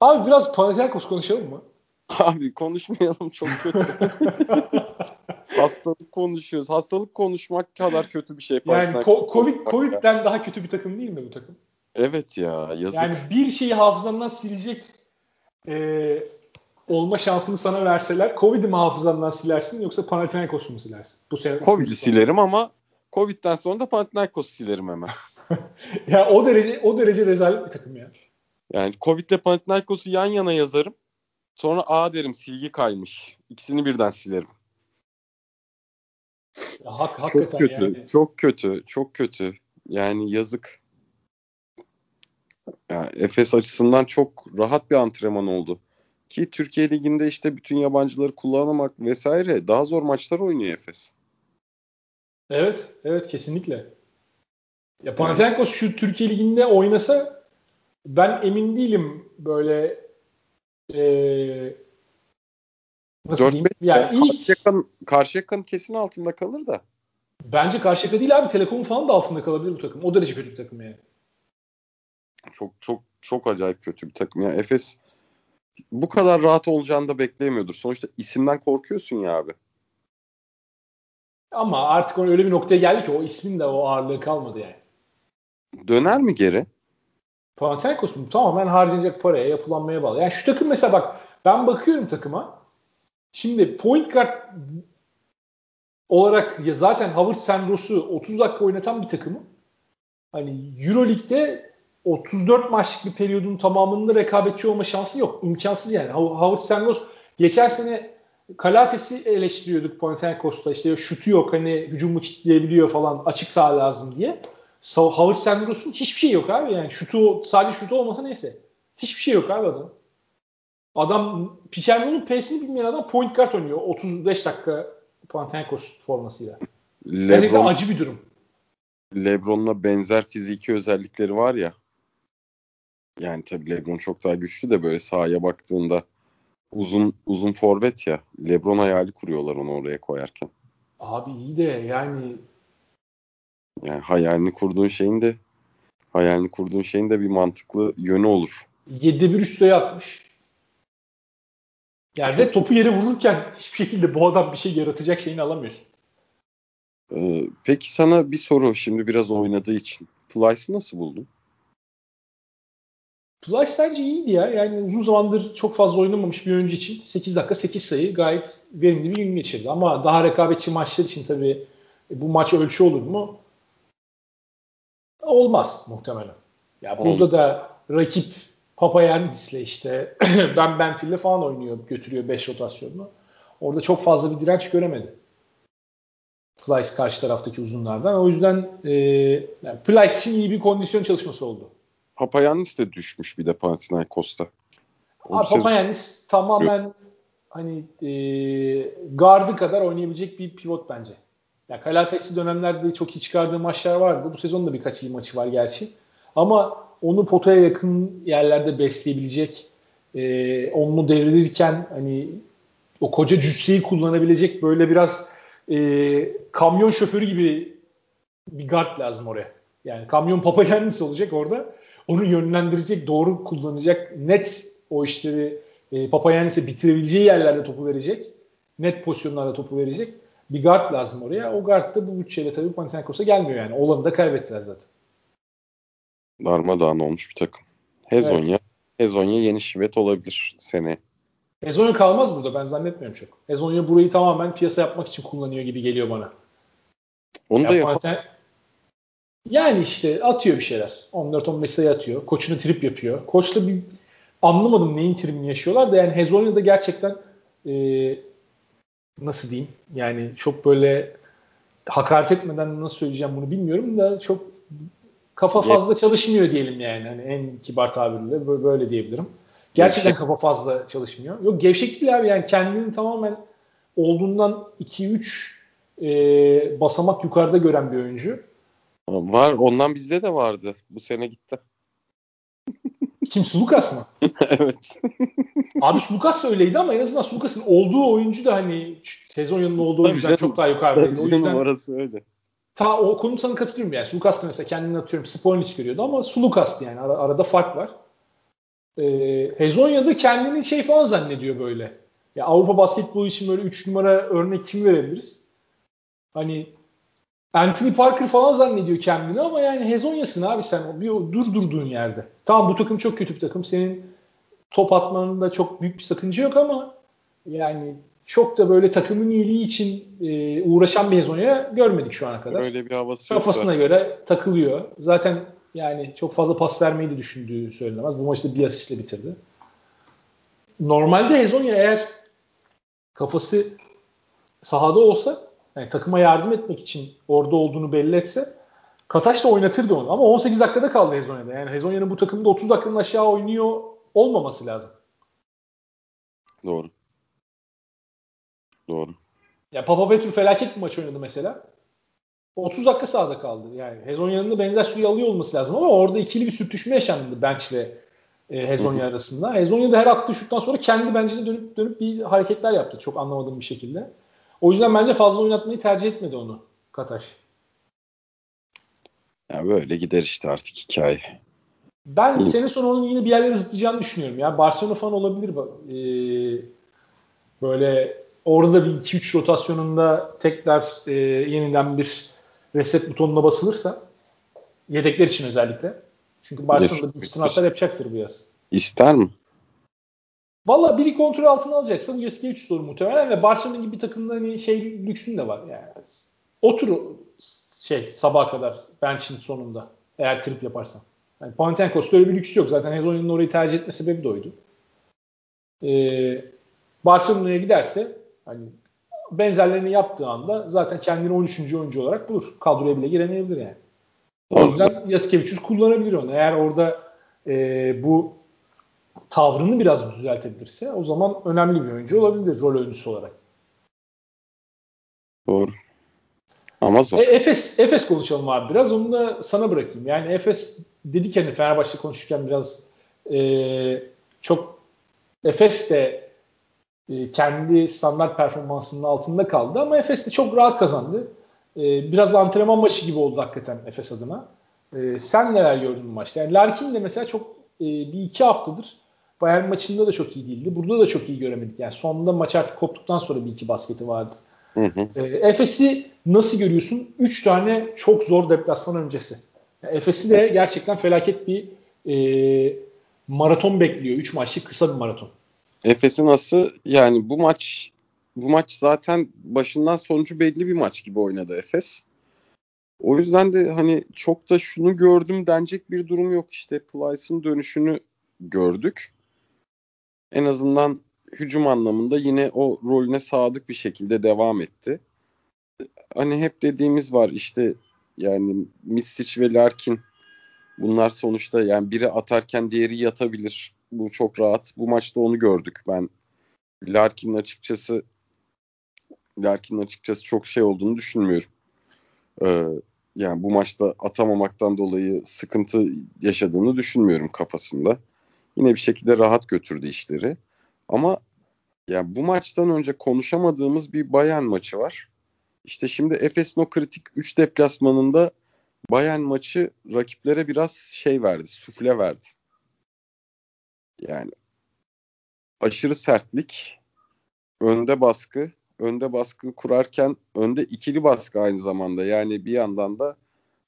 Speaker 1: Abi biraz Panathinaikos konuşalım mı?
Speaker 2: Abi konuşmayalım çok kötü. Hastalık konuşuyoruz. Hastalık konuşmak kadar kötü bir şey.
Speaker 1: Yani ko- Covid, Covid'den daha kötü bir takım değil mi bu takım?
Speaker 2: Evet ya yazık.
Speaker 1: Yani bir şeyi hafızandan silecek e, olma şansını sana verseler Covid'i mi hafızandan silersin yoksa Panathinaikos'u mu silersin?
Speaker 2: Bu sene Covid'i silerim ama Covid'den sonra da Panathinaikos'u silerim hemen.
Speaker 1: ya o derece o derece rezalet bir takım ya.
Speaker 2: Yani Covid'le Panathinaikos'u yan yana yazarım. Sonra A derim silgi kaymış. İkisini birden silerim.
Speaker 1: Ya, hak,
Speaker 2: çok kötü,
Speaker 1: yani.
Speaker 2: çok kötü, çok kötü. Yani yazık. Yani Efes açısından çok rahat bir antrenman oldu. Ki Türkiye Ligi'nde işte bütün yabancıları kullanmak vesaire daha zor maçlar oynuyor Efes.
Speaker 1: Evet, evet kesinlikle. Ya Panathinaikos şu Türkiye Ligi'nde oynasa ben emin değilim böyle ee,
Speaker 2: nasıl 4 diyeyim? Yani ilk... Karşıyaka'nın Karşıyaka kesin altında kalır da.
Speaker 1: Bence Karşıyaka değil abi. Telekom falan da altında kalabilir bu takım. O derece kötü bir takım yani.
Speaker 2: Çok çok çok acayip kötü bir takım. Ya Efes bu kadar rahat olacağını da bekleyemiyordur. Sonuçta isimden korkuyorsun ya abi.
Speaker 1: Ama artık öyle bir noktaya geldi ki o ismin de o ağırlığı kalmadı yani.
Speaker 2: Döner mi geri?
Speaker 1: Panathinaikos mu? Tamamen harcanacak paraya, yapılanmaya bağlı. Yani şu takım mesela bak ben bakıyorum takıma. Şimdi point guard olarak ya zaten Howard Sandros'u 30 dakika oynatan bir takımı hani Euroleague'de 34 maçlık bir periyodun tamamında rekabetçi olma şansı yok. İmkansız yani. Howard Sandros geçen sene Kalates'i eleştiriyorduk Panathinaikos'ta. İşte şutu yok hani hücumu kitleyebiliyor falan açık saha lazım diye. Howard Sandros'un hiçbir şey yok abi yani. Şutu sadece şutu olmasa neyse. Hiçbir şey yok abi adam. Adam pick and P'sini bilmeyen adam point guard oynuyor 35 dakika Panathinaikos formasıyla. Lebron, Gerçekten acı bir durum.
Speaker 2: Lebron'la benzer fiziki özellikleri var ya. Yani tabii Lebron çok daha güçlü de böyle sahaya baktığında uzun uzun forvet ya. Lebron hayali kuruyorlar onu oraya koyarken.
Speaker 1: Abi iyi de yani
Speaker 2: yani hayalini kurduğun şeyin de hayalini kurduğun şeyin de bir mantıklı yönü olur.
Speaker 1: 7'de bir üst sayı atmış. Yani Çok... ve topu yere vururken hiçbir şekilde bu adam bir şey yaratacak şeyini alamıyorsun.
Speaker 2: Ee, peki sana bir soru şimdi biraz oynadığı için. Plyce'ı nasıl buldun?
Speaker 1: Plyce bence iyiydi ya. Yani uzun zamandır çok fazla oynamamış bir oyuncu için 8 dakika 8 sayı gayet verimli bir gün geçirdi. Ama daha rekabetçi maçlar için tabii bu maç ölçü olur mu? Olmaz muhtemelen. Ya burada da rakip Papayendis'le işte Ben Bentil'le falan oynuyor, götürüyor 5 rotasyonunu. Orada çok fazla bir direnç göremedi. Plyce karşı taraftaki uzunlardan. O yüzden e, yani Plyce için iyi bir kondisyon çalışması oldu.
Speaker 2: Papayannis de düşmüş bir de Panathinaikos'ta.
Speaker 1: Papayannis tamamen hani e, gardı kadar oynayabilecek bir pivot bence. Ya Kalates'i dönemlerde çok iyi çıkardığı maçlar vardı. Bu sezon da birkaç iyi maçı var gerçi. Ama onu potaya yakın yerlerde besleyebilecek, e, onu devrilirken hani o koca cüsseyi kullanabilecek böyle biraz e, kamyon şoförü gibi bir guard lazım oraya. Yani kamyon papa kendisi olacak orada. Onu yönlendirecek, doğru kullanacak, net o işleri e, Papayannis'e bitirebileceği yerlerde topu verecek. Net pozisyonlarda topu verecek. Bir guard lazım oraya. O guard da bu bütçeyle tabii Panathinaikos'a gelmiyor yani. Olanı da kaybettiler zaten.
Speaker 2: Darmadağın olmuş bir takım. Hezonya. Evet. Hezonya yeni şivet olabilir sene.
Speaker 1: Hezonya kalmaz burada ben zannetmiyorum çok. Hezonya burayı tamamen piyasa yapmak için kullanıyor gibi geliyor bana.
Speaker 2: Onu ya da yapar.
Speaker 1: Yani işte atıyor bir şeyler. 14-15 sayı atıyor. Koçuna trip yapıyor. Koçla bir anlamadım neyin tribini yaşıyorlar da yani Hezonya'da gerçekten e, nasıl diyeyim yani çok böyle hakaret etmeden nasıl söyleyeceğim bunu bilmiyorum da çok kafa fazla çalışmıyor diyelim yani hani en kibar tabirle böyle diyebilirim. Gerçekten Gevşek. kafa fazla çalışmıyor. Yok gevşek değil abi yani kendini tamamen olduğundan 2-3 e, basamak yukarıda gören bir oyuncu.
Speaker 2: Var ondan bizde de vardı. Bu sene gitti.
Speaker 1: Kim Sulukas mı?
Speaker 2: evet.
Speaker 1: Abi Sulukas da öyleydi ama en azından Sulukas'ın olduğu oyuncu da hani sezon yanında olduğu oyuncudan çok daha yukarıdaydı. O yüzden
Speaker 2: orası öyle.
Speaker 1: Ta o konu sana katılıyorum yani. Sulukas da mesela kendini atıyorum Spoilnic görüyordu ama Sulukas'tı yani. Ar- arada fark var. Ee, Hezonya'da kendini şey falan zannediyor böyle. Ya Avrupa basketbolu için böyle 3 numara örnek kim verebiliriz? Hani Anthony Parker falan zannediyor kendini ama yani Hezonya'sın abi sen bir dur durduğun yerde. Tamam bu takım çok kötü bir takım. Senin top atmanında çok büyük bir sakınca yok ama yani çok da böyle takımın iyiliği için e, uğraşan bir Hezonya görmedik şu ana kadar.
Speaker 2: Öyle bir havası
Speaker 1: Kafasına yok göre takılıyor. Zaten yani çok fazla pas vermeyi de düşündüğü söylenemez. Bu maçta bir asistle bitirdi. Normalde Hezonya eğer kafası sahada olsa yani takıma yardım etmek için orada olduğunu belli etse Kataş da oynatırdı onu. Ama 18 dakikada kaldı Hezonya'da. Yani Hezonya'nın bu takımda 30 dakikanın aşağı oynuyor olmaması lazım.
Speaker 2: Doğru. Doğru.
Speaker 1: Ya Papa Petru felaket bir maç oynadı mesela. 30 dakika sahada kaldı. Yani Hezonya'nın da benzer suyu alıyor olması lazım ama orada ikili bir sürtüşme yaşandı bench ve e, Hezonya arasında. Hezonya da her attığı şuttan sonra kendi bencine dönüp dönüp bir hareketler yaptı. Çok anlamadığım bir şekilde. O yüzden bence fazla oynatmayı tercih etmedi onu Kataş.
Speaker 2: Ya böyle gider işte artık hikaye.
Speaker 1: Ben İyi. sene sonu onun yine bir yerlere zıplayacağını düşünüyorum. Ya Barcelona falan olabilir. Ee, böyle orada bir 2-3 rotasyonunda tekrar e, yeniden bir reset butonuna basılırsa yedekler için özellikle. Çünkü Barcelona'da büyük transfer yapacaktır bu yaz.
Speaker 2: İster mi?
Speaker 1: Valla biri kontrol altına alacaksa bu Yaski 3 olur muhtemelen ve Barcelona gibi takımda hani şey lüksün de var yani. Otur şey sabaha kadar bench'in sonunda eğer trip yaparsan. Yani Panathinaikos'ta öyle bir lüks yok. Zaten Hezonya'nın orayı tercih etme sebebi de oydu. Ee, Barcelona'ya giderse hani benzerlerini yaptığı anda zaten kendini 13. oyuncu olarak bulur. Kadroya bile giremeyebilir yani. O yüzden Yaskevicius kullanabilir onu. Eğer orada e, bu tavrını biraz düzeltebilirse o zaman önemli bir oyuncu olabilir rol oyuncusu olarak.
Speaker 2: Doğru. Ama zor. E,
Speaker 1: Efes, Efes konuşalım abi biraz. Onu da sana bırakayım. Yani Efes dedik hani Fenerbahçe konuşurken biraz e, çok Efes de e, kendi standart performansının altında kaldı ama Efes de çok rahat kazandı. E, biraz antrenman maçı gibi oldu hakikaten Efes adına. E, sen neler gördün bu maçta? Yani Larkin de mesela çok e, bir iki haftadır Bayern maçında da çok iyi değildi. Burada da çok iyi göremedik. Yani sonunda maç artık koptuktan sonra bir iki basketi vardı. Hı hı. E, Efes'i nasıl görüyorsun? Üç tane çok zor deplasman öncesi. Yani Efes'i de gerçekten felaket bir e, maraton bekliyor. Üç maçlık kısa bir maraton.
Speaker 2: Efes'i nasıl yani bu maç bu maç zaten başından sonucu belli bir maç gibi oynadı Efes. O yüzden de hani çok da şunu gördüm denecek bir durum yok. İşte Plyce'ın dönüşünü gördük. En azından hücum anlamında yine o rolüne sadık bir şekilde devam etti. Hani hep dediğimiz var işte yani Misic ve Larkin bunlar sonuçta yani biri atarken diğeri yatabilir. Bu çok rahat. Bu maçta onu gördük. Ben Larkin'in açıkçası Larkin'in açıkçası çok şey olduğunu düşünmüyorum. Ee, yani bu maçta atamamaktan dolayı sıkıntı yaşadığını düşünmüyorum kafasında. Yine bir şekilde rahat götürdü işleri. Ama yani bu maçtan önce konuşamadığımız bir Bayern maçı var. İşte şimdi Efes'in o kritik 3 deplasmanında Bayern maçı rakiplere biraz şey verdi, sufle verdi. Yani aşırı sertlik, önde baskı, önde baskı kurarken önde ikili baskı aynı zamanda. Yani bir yandan da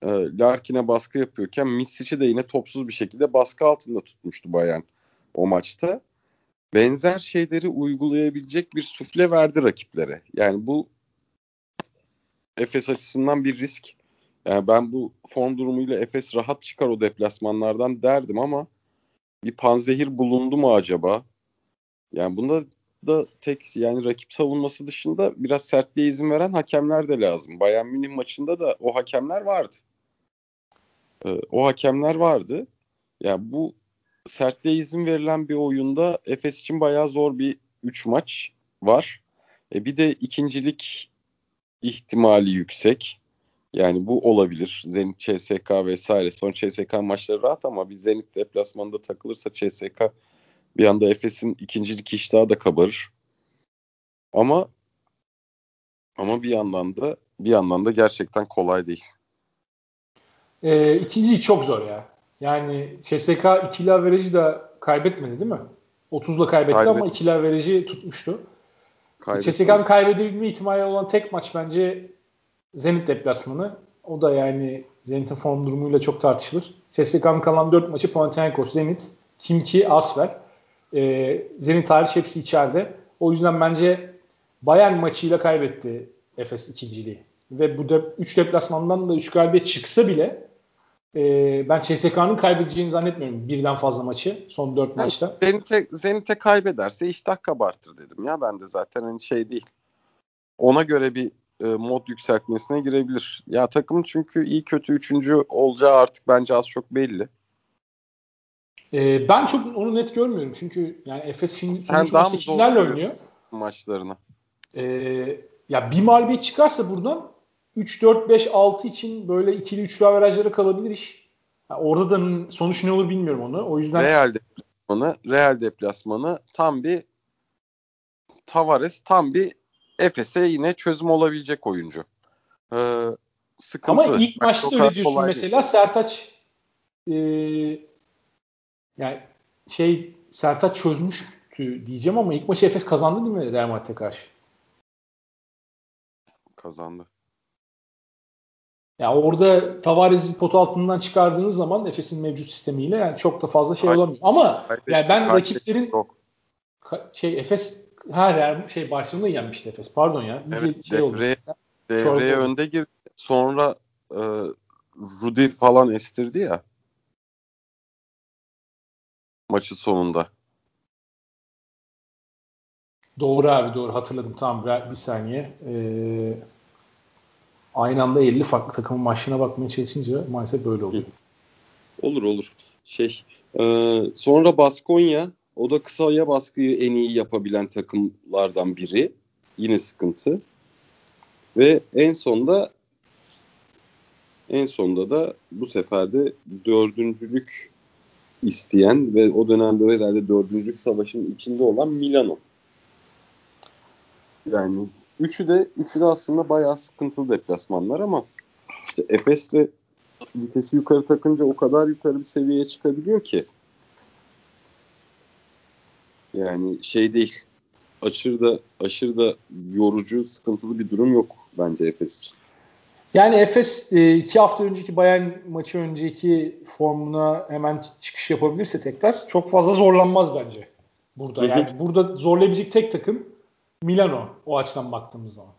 Speaker 2: e, Larkin'e baskı yapıyorken Misic'i de yine topsuz bir şekilde baskı altında tutmuştu Bayern o maçta. Benzer şeyleri uygulayabilecek bir sufle verdi rakiplere. Yani bu Efes açısından bir risk. Yani ben bu form durumuyla Efes rahat çıkar o deplasmanlardan derdim ama bir panzehir bulundu mu acaba? Yani bunda da tek yani rakip savunması dışında biraz sertliğe izin veren hakemler de lazım. Bayern Münih maçında da o hakemler vardı. Ee, o hakemler vardı. Yani bu sertliğe izin verilen bir oyunda Efes için bayağı zor bir 3 maç var. E bir de ikincilik ihtimali yüksek. Yani bu olabilir. Zenit, CSK vesaire. Son CSK maçları rahat ama bir Zenit deplasmanında takılırsa CSK bir anda Efes'in ikincilik iştahı da kabarır. Ama ama bir yandan da bir yandan da gerçekten kolay değil.
Speaker 1: E, ikinciyi çok zor ya. Yani CSK ikili averajı da kaybetmedi değil mi? 30'la kaybetti Kaybet. ama ikili averajı tutmuştu. CSK'nın kaybedebilme ihtimali olan tek maç bence Zenit deplasmanı. O da yani Zenit'in form durumuyla çok tartışılır. CSK'nın kalan 4 maçı Panathinaikos, Zenit, Kimki, Asfer. E, Zenit hariç hepsi içeride. O yüzden bence Bayern maçıyla kaybetti Efes ikinciliği. Ve bu 3 de, deplasmandan da 3 galibiyet çıksa bile e, ben CSK'nın kaybedeceğini zannetmiyorum birden fazla maçı son 4 maçta.
Speaker 2: Zenit'e, Zenit'e kaybederse iştah kabartır dedim ya ben de zaten hani şey değil. Ona göre bir e, mod yükseltmesine girebilir. Ya takım çünkü iyi kötü üçüncü olacağı artık bence az çok belli.
Speaker 1: E, ben çok onu net görmüyorum. Çünkü yani Efes şimdi sonuç maçta kimlerle oynuyor?
Speaker 2: Maçlarını.
Speaker 1: E, ya bir mağlubiyet çıkarsa buradan 3, 4, 5, 6 için böyle ikili üçlü averajlara kalabilir iş. Yani orada da sonuç ne olur bilmiyorum onu. O yüzden
Speaker 2: Real deplasmanı, Real deplasmanı tam bir Tavares tam bir Efes'e yine çözüm olabilecek oyuncu. Ee,
Speaker 1: sıkıntı. Ama ilk maçta öyle diyorsun mesela değil. Sertaç e, yani şey Sertaç çözmüştü diyeceğim ama ilk maçı Efes kazandı değil mi Real Madrid'e karşı?
Speaker 2: Kazandı.
Speaker 1: Ya yani orada Tavares'i pot altından çıkardığınız zaman Efes'in mevcut sistemiyle yani çok da fazla şey olamıyor. Ama yani ben rakiplerin şey Efes her yer şey Barcelona'yı yenmişti Efes. Pardon ya.
Speaker 2: Evet, şey devreye, devreye önde girdi. Sonra e, Rudy falan estirdi ya. Maçı sonunda.
Speaker 1: Doğru abi doğru hatırladım. Tamam bir, saniye. Ee, aynı anda 50 farklı takımın maçına bakmaya çalışınca maalesef böyle oluyor.
Speaker 2: Olur olur. Şey e, sonra Baskonya o da kısaya baskıyı en iyi yapabilen takımlardan biri. Yine sıkıntı. Ve en sonda en sonda da bu sefer de dördüncülük isteyen ve o dönemde herhalde dördüncülük savaşının içinde olan Milano. Yani üçü de üçü de aslında bayağı sıkıntılı deplasmanlar ama işte Efes de vitesi yukarı takınca o kadar yukarı bir seviyeye çıkabiliyor ki yani şey değil. Aşırı da aşırı da yorucu, sıkıntılı bir durum yok bence Efes için.
Speaker 1: Yani Efes e, iki hafta önceki Bayern maçı önceki formuna hemen çıkış yapabilirse tekrar çok fazla zorlanmaz bence burada. Yani burada zorlayabilecek tek takım Milano o açıdan baktığımız zaman.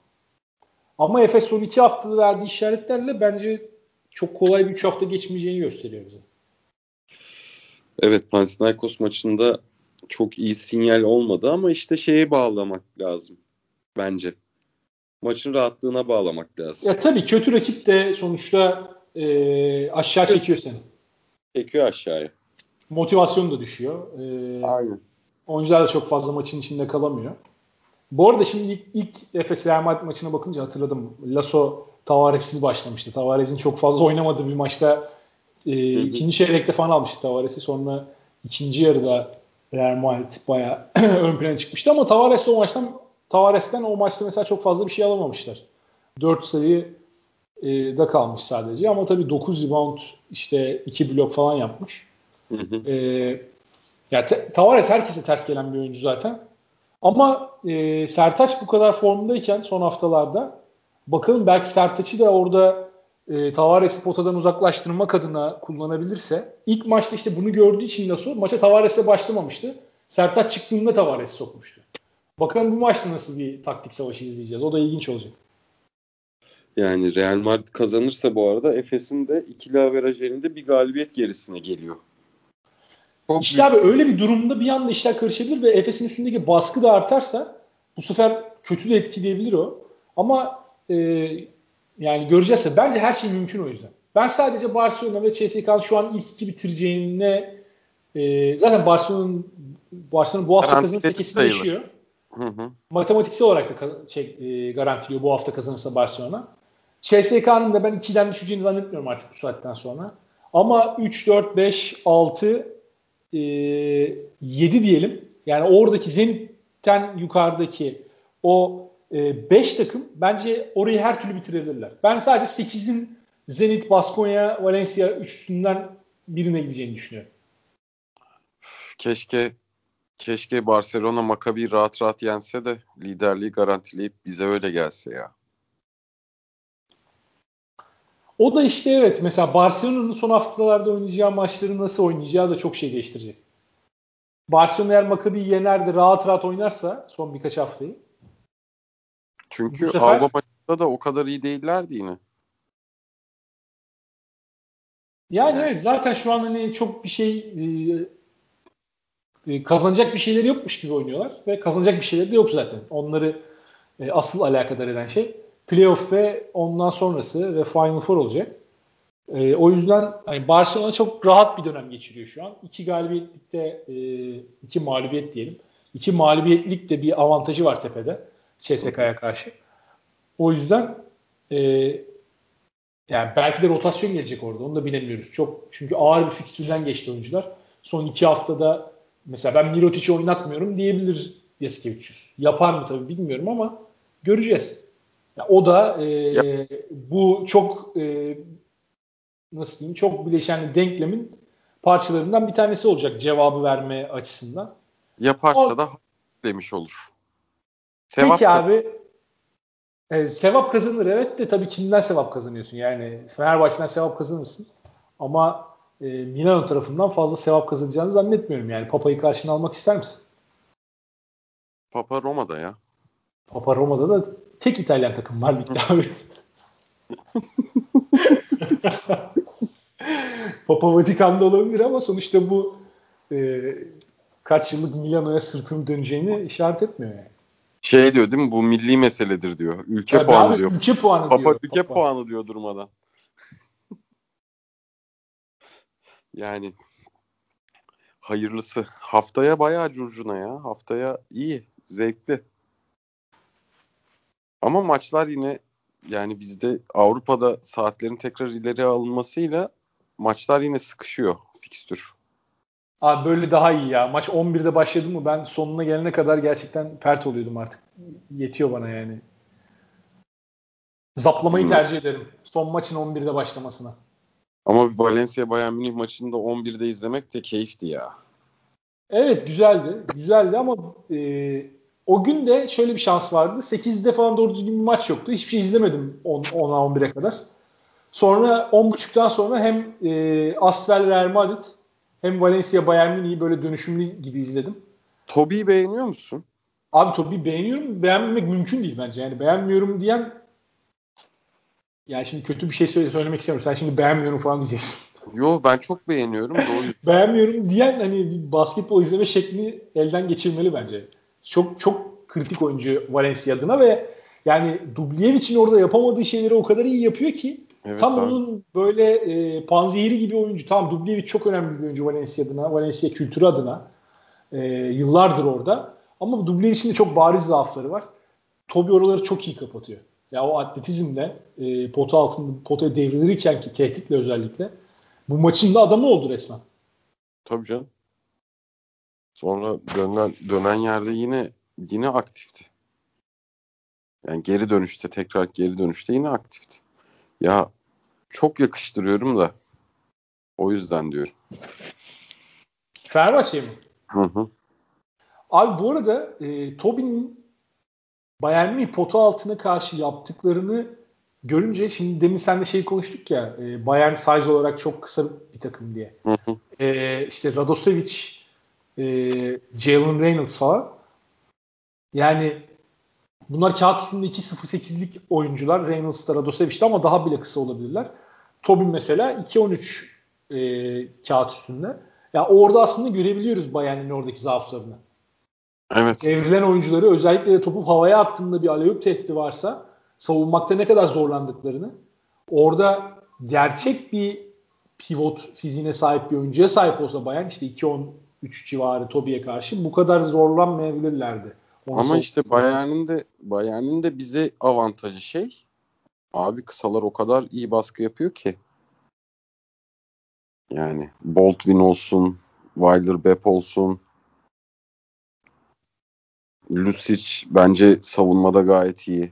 Speaker 1: Ama Efes son iki haftada verdiği işaretlerle bence çok kolay bir üç hafta geçmeyeceğini gösteriyor bize.
Speaker 2: Evet Panathinaikos maçında çok iyi sinyal olmadı ama işte şeye bağlamak lazım bence. Maçın rahatlığına bağlamak lazım.
Speaker 1: Ya tabii kötü rakip de sonuçta e, aşağı çekiyor seni.
Speaker 2: Çekiyor aşağıya.
Speaker 1: Motivasyon da düşüyor. E,
Speaker 2: Aynen.
Speaker 1: Oyuncular da çok fazla maçın içinde kalamıyor. Bu arada şimdi ilk, ilk Efes Real Madrid maçına bakınca hatırladım. Lasso Tavares'siz başlamıştı. Tavares'in çok fazla oynamadığı bir maçta e, ikinci çeyrekte falan almıştı Tavares'i. Sonra ikinci yarıda Real Madrid bayağı ön plana çıkmıştı ama Tavares o maçtan Tavares'ten o maçta mesela çok fazla bir şey alamamışlar. 4 sayı e, da kalmış sadece ama tabii 9 rebound işte 2 blok falan yapmış. Hı hı. E, ya Tavares herkese ters gelen bir oyuncu zaten. Ama e, Sertaç bu kadar formdayken son haftalarda bakalım belki Sertaç'ı da orada e, Tavares'i potadan uzaklaştırmak adına kullanabilirse ilk maçta işte bunu gördüğü için nasıl maça Tavares'e başlamamıştı. Sertaç çıktığında Tavares'i sokmuştu. Bakalım bu maçta nasıl bir taktik savaşı izleyeceğiz. O da ilginç olacak.
Speaker 2: Yani Real Madrid kazanırsa bu arada Efes'in de ikili averaj elinde bir galibiyet gerisine geliyor.
Speaker 1: Çok işte büyük. abi öyle bir durumda bir anda işler karışabilir ve Efes'in üstündeki baskı da artarsa bu sefer kötü de etkileyebilir o. Ama e, yani göreceğiz. Bence her şey mümkün o yüzden. Ben sadece Barcelona ve CSK'nın şu an ilk iki bitireceğine e, zaten Barcelona'nın Barcelona bu hafta kazanırsa kesin yaşıyor. Hı hı. Matematiksel olarak da şey, e, garantiliyor bu hafta kazanırsa Barcelona. CSK'nın da ben 2'den düşeceğini zannetmiyorum artık bu saatten sonra. Ama 3, 4, 5, 6, e, 7 diyelim. Yani oradaki Zenit'ten yukarıdaki o 5 e, takım bence orayı her türlü bitirebilirler. Ben sadece 8'in Zenit, Baskonya, Valencia üçünden birine gideceğini düşünüyorum.
Speaker 2: Keşke keşke Barcelona Maccabi rahat rahat yense de liderliği garantileyip bize öyle gelse ya.
Speaker 1: O da işte evet mesela Barcelona'nın son haftalarda oynayacağı maçları nasıl oynayacağı da çok şey değiştirecek. Barcelona eğer Maccabi'yi yener de rahat rahat oynarsa son birkaç haftayı.
Speaker 2: Çünkü sefer, Alba maçında da o kadar iyi değillerdi yine.
Speaker 1: Yani evet zaten şu an hani çok bir şey e, e, kazanacak bir şeyleri yokmuş gibi oynuyorlar ve kazanacak bir şeyleri de yok zaten. Onları e, asıl alakadar eden şey playoff ve ondan sonrası ve Final Four olacak. E, o yüzden hani Barcelona çok rahat bir dönem geçiriyor şu an. İki galibiyetlikte e, iki mağlubiyet diyelim. İki mağlubiyetlik de bir avantajı var tepede CSK'ya karşı. O yüzden e, yani belki de rotasyon gelecek orada. Onu da bilemiyoruz. Çok çünkü ağır bir fikstürden geçti oyuncular. Son iki haftada mesela ben Mirotic'i oynatmıyorum diyebilir Yasikevicius. Yapar mı tabii bilmiyorum ama göreceğiz. Ya o da e, bu çok e, nasıl diyeyim çok bileşenli denklemin parçalarından bir tanesi olacak cevabı verme açısından.
Speaker 2: Yaparsa o, da demiş olur.
Speaker 1: Sevap peki abi e, sevap kazanır evet de tabii kimden sevap kazanıyorsun? Yani Fenerbahçe'den sevap kazanırsın ama e, Milano tarafından fazla sevap kazanacağını zannetmiyorum. Yani Papa'yı karşına almak ister misin?
Speaker 2: Papa Roma'da ya.
Speaker 1: Papa Roma'da da tek İtalyan takım var ligde abi. Papa Vatikan'da olabilir ama sonuçta bu e, kaç yıllık Milano'ya sırtını döneceğini işaret etmiyor yani.
Speaker 2: Şey diyor değil mi? Bu milli meseledir diyor. Ülke Tabii puanı abi, diyor.
Speaker 1: Ülke puanı
Speaker 2: Papa,
Speaker 1: diyor.
Speaker 2: Ülke Papa. puanı diyor durmadan. yani hayırlısı. Haftaya bayağı curcuna ya. Haftaya iyi, zevkli. Ama maçlar yine yani bizde Avrupa'da saatlerin tekrar ileri alınmasıyla maçlar yine sıkışıyor fikstür.
Speaker 1: Abi böyle daha iyi ya. Maç 11'de başladı mı ben sonuna gelene kadar gerçekten pert oluyordum artık. Yetiyor bana yani. Zaplamayı hmm. tercih ederim. Son maçın 11'de başlamasına.
Speaker 2: Ama Valencia Bayern Münih maçını da 11'de izlemek de keyifti ya.
Speaker 1: Evet güzeldi. Güzeldi ama e, o gün de şöyle bir şans vardı. 8'de falan doğru düzgün bir maç yoktu. Hiçbir şey izlemedim 10'a 11'e kadar. Sonra 10.30'dan sonra hem e, Asvel Real Madrid hem Valencia Bayern Münih'i böyle dönüşümlü gibi izledim.
Speaker 2: Toby'yi beğeniyor musun?
Speaker 1: Abi Toby'yi beğeniyorum. Beğenmemek mümkün değil bence. Yani beğenmiyorum diyen yani şimdi kötü bir şey söyle, söylemek istemiyorum. Sen şimdi beğenmiyorum falan diyeceksin.
Speaker 2: Yo ben çok beğeniyorum. Doğru.
Speaker 1: beğenmiyorum diyen hani bir basketbol izleme şeklini elden geçirmeli bence. Çok çok kritik oyuncu Valencia adına ve yani Dubljević'in orada yapamadığı şeyleri o kadar iyi yapıyor ki evet, tam abi. onun böyle e, panzehiri gibi oyuncu. Tamam Dubljević çok önemli bir oyuncu Valencia adına, Valencia kültürü adına. E, yıllardır orada. Ama Dubljević'in de çok bariz zaafları var. Toby oraları çok iyi kapatıyor. Ya o atletizmle e, pota altında potaya devrilirken ki tehditle özellikle bu maçın da adamı oldu resmen.
Speaker 2: Tabii canım. Sonra dönen dönen yerde yine yine aktifti. Yani geri dönüşte tekrar geri dönüşte yine aktifti. Ya çok yakıştırıyorum da o yüzden diyorum.
Speaker 1: Fenerbahçe mi? Hı hı. Abi bu arada e, Tobin'in Bayern Münih pota altına karşı yaptıklarını görünce şimdi demin sen de şey konuştuk ya e, Bayern size olarak çok kısa bir takım diye. Hı hı. E, işte Radosevic, e, Jalen Reynolds falan. Yani bunlar kağıt üstünde 2.08'lik oyuncular. Reynolds da Radosevic'de ama daha bile kısa olabilirler. Tobin mesela 2.13 e, kağıt üstünde. Ya orada aslında görebiliyoruz Bayern'in oradaki zaaflarını.
Speaker 2: Evet.
Speaker 1: Evrilen oyuncuları özellikle de topu havaya attığında bir aleyup tehdidi varsa savunmakta ne kadar zorlandıklarını orada gerçek bir pivot fiziğine sahip bir oyuncuya sahip olsa Bayern işte 2-10-3 civarı Tobi'ye karşı bu kadar zorlanmayabilirlerdi.
Speaker 2: Onu Ama işte Bayern'in de Bayern'in de bize avantajı şey abi kısalar o kadar iyi baskı yapıyor ki. Yani Boltwin olsun, Weiler Bepp olsun, Lucic bence savunmada gayet iyi.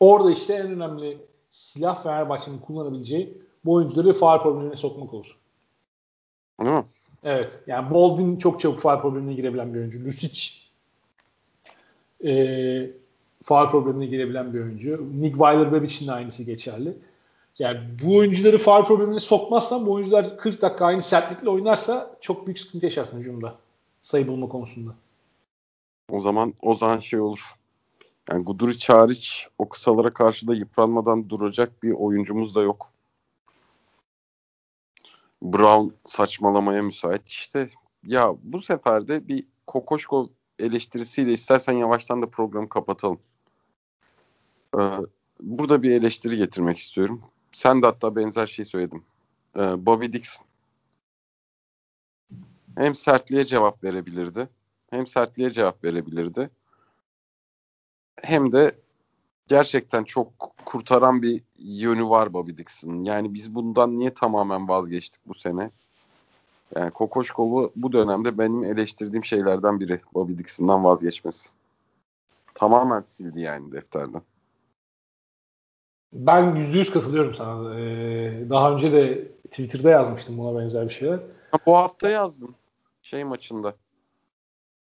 Speaker 1: Orada işte en önemli silah Fenerbahçe'nin kullanabileceği bu oyuncuları faal problemine sokmak olur.
Speaker 2: Değil mi?
Speaker 1: Evet. Yani Baldwin çok çabuk faal problemine girebilen bir oyuncu. Lucic e, faal problemine girebilen bir oyuncu. Nick Weiler için de aynısı geçerli. Yani bu oyuncuları faal problemine sokmazsan bu oyuncular 40 dakika aynı sertlikle oynarsa çok büyük sıkıntı yaşarsın hücumda. Sayı bulma konusunda.
Speaker 2: O zaman o zaman şey olur. Yani Guduric hariç o kısalara karşı da yıpranmadan duracak bir oyuncumuz da yok. Brown saçmalamaya müsait. İşte ya bu sefer de bir Kokoşko eleştirisiyle istersen yavaştan da programı kapatalım. Ee, burada bir eleştiri getirmek istiyorum. Sen de hatta benzer şey söyledin. Ee, Bobby Dixon. Hem sertliğe cevap verebilirdi. Hem sertliğe cevap verebilirdi. Hem de gerçekten çok kurtaran bir yönü var Bobby Dixon'ın. Yani biz bundan niye tamamen vazgeçtik bu sene? Yani Kokoşkov'u bu dönemde benim eleştirdiğim şeylerden biri Bobby Dixon'dan vazgeçmesi. Tamamen sildi yani defterden.
Speaker 1: Ben yüzde yüz katılıyorum sana. Ee, daha önce de Twitter'da yazmıştım buna benzer bir şeyler.
Speaker 2: Ha, bu hafta yazdım. Şey maçında.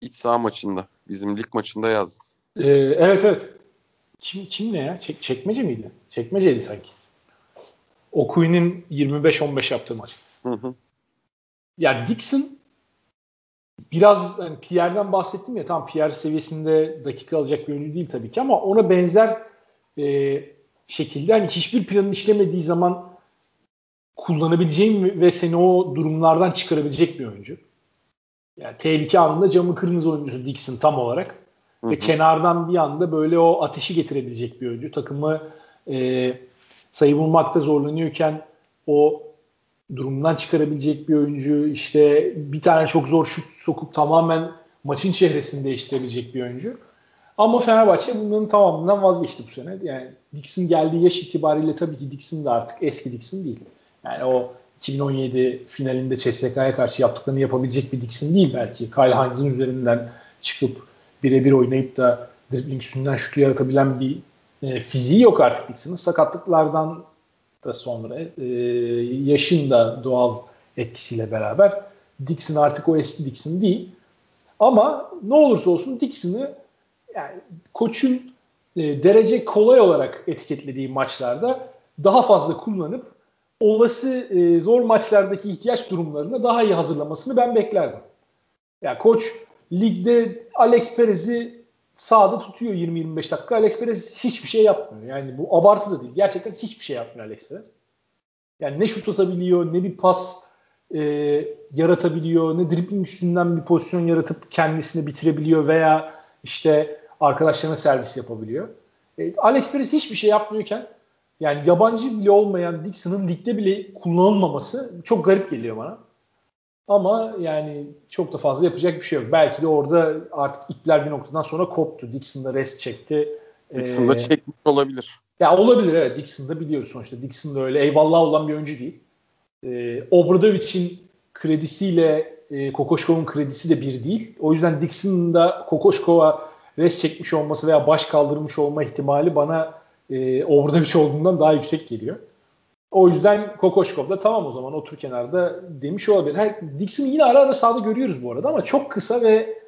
Speaker 2: İç saha maçında. Bizim lig maçında yazdım.
Speaker 1: Ee, evet evet. Kim, kim ne ya? Çek, çekmece miydi? Çekmeceydi sanki. Okuyun'un 25-15 yaptığı maç. Hı hı. Ya Dixon biraz hani Pierre'den bahsettim ya tam Pierre seviyesinde dakika alacak bir oyuncu değil tabii ki ama ona benzer e, şekilde hani hiçbir planın işlemediği zaman kullanabileceğim ve seni o durumlardan çıkarabilecek bir oyuncu. Yani tehlike anında camı kırmızı oyuncusu Dixon tam olarak. Ve kenardan bir anda böyle o ateşi getirebilecek bir oyuncu. Takımı e, sayı bulmakta zorlanıyorken o durumdan çıkarabilecek bir oyuncu. İşte bir tane çok zor şut sokup tamamen maçın çehresini değiştirebilecek bir oyuncu. Ama Fenerbahçe bunların tamamından vazgeçti bu sene. Yani Dixon geldiği yaş itibariyle tabii ki Dixon da artık eski Dixon değil. Yani o 2017 finalinde CSK'ya karşı yaptıklarını yapabilecek bir Dixon değil belki. Kyle Hines'ın üzerinden çıkıp birebir oynayıp da dribbling üstünden şutu yaratabilen bir e, fiziği yok artık Dixon'ın. Sakatlıklardan da sonra e, yaşın da doğal etkisiyle beraber Dixon artık o eski Dixon değil. Ama ne olursa olsun Dixon'ı yani koçun e, derece kolay olarak etiketlediği maçlarda daha fazla kullanıp olası e, zor maçlardaki ihtiyaç durumlarında daha iyi hazırlamasını ben beklerdim. Ya yani koç ligde Alex Perez'i sağda tutuyor 20-25 dakika. Alex Perez hiçbir şey yapmıyor. Yani bu abartı da değil. Gerçekten hiçbir şey yapmıyor Alex Perez. Yani ne şut atabiliyor, ne bir pas e, yaratabiliyor, ne dribbling üstünden bir pozisyon yaratıp kendisini bitirebiliyor veya işte arkadaşlarına servis yapabiliyor. E, Alex Perez hiçbir şey yapmıyorken yani yabancı bile olmayan Dixon'ın ligde bile kullanılmaması çok garip geliyor bana. Ama yani çok da fazla yapacak bir şey yok. Belki de orada artık ipler bir noktadan sonra koptu. Dixon da rest çekti.
Speaker 2: Dixon da ee, çekmiş olabilir.
Speaker 1: Ya olabilir evet. Dixon da biliyoruz sonuçta. Dixon da öyle eyvallah olan bir oyuncu değil. Ee, Obradovic'in kredisiyle e, Kokoşkov'un kredisi de bir değil. O yüzden Dixon'ın da Kokoşkov'a res çekmiş olması veya baş kaldırmış olma ihtimali bana e, Obradovic olduğundan daha yüksek geliyor. O yüzden Kokoşkov da tamam o zaman otur kenarda demiş olabilir. Her, Dixon'ı yine ara ara sahada görüyoruz bu arada ama çok kısa ve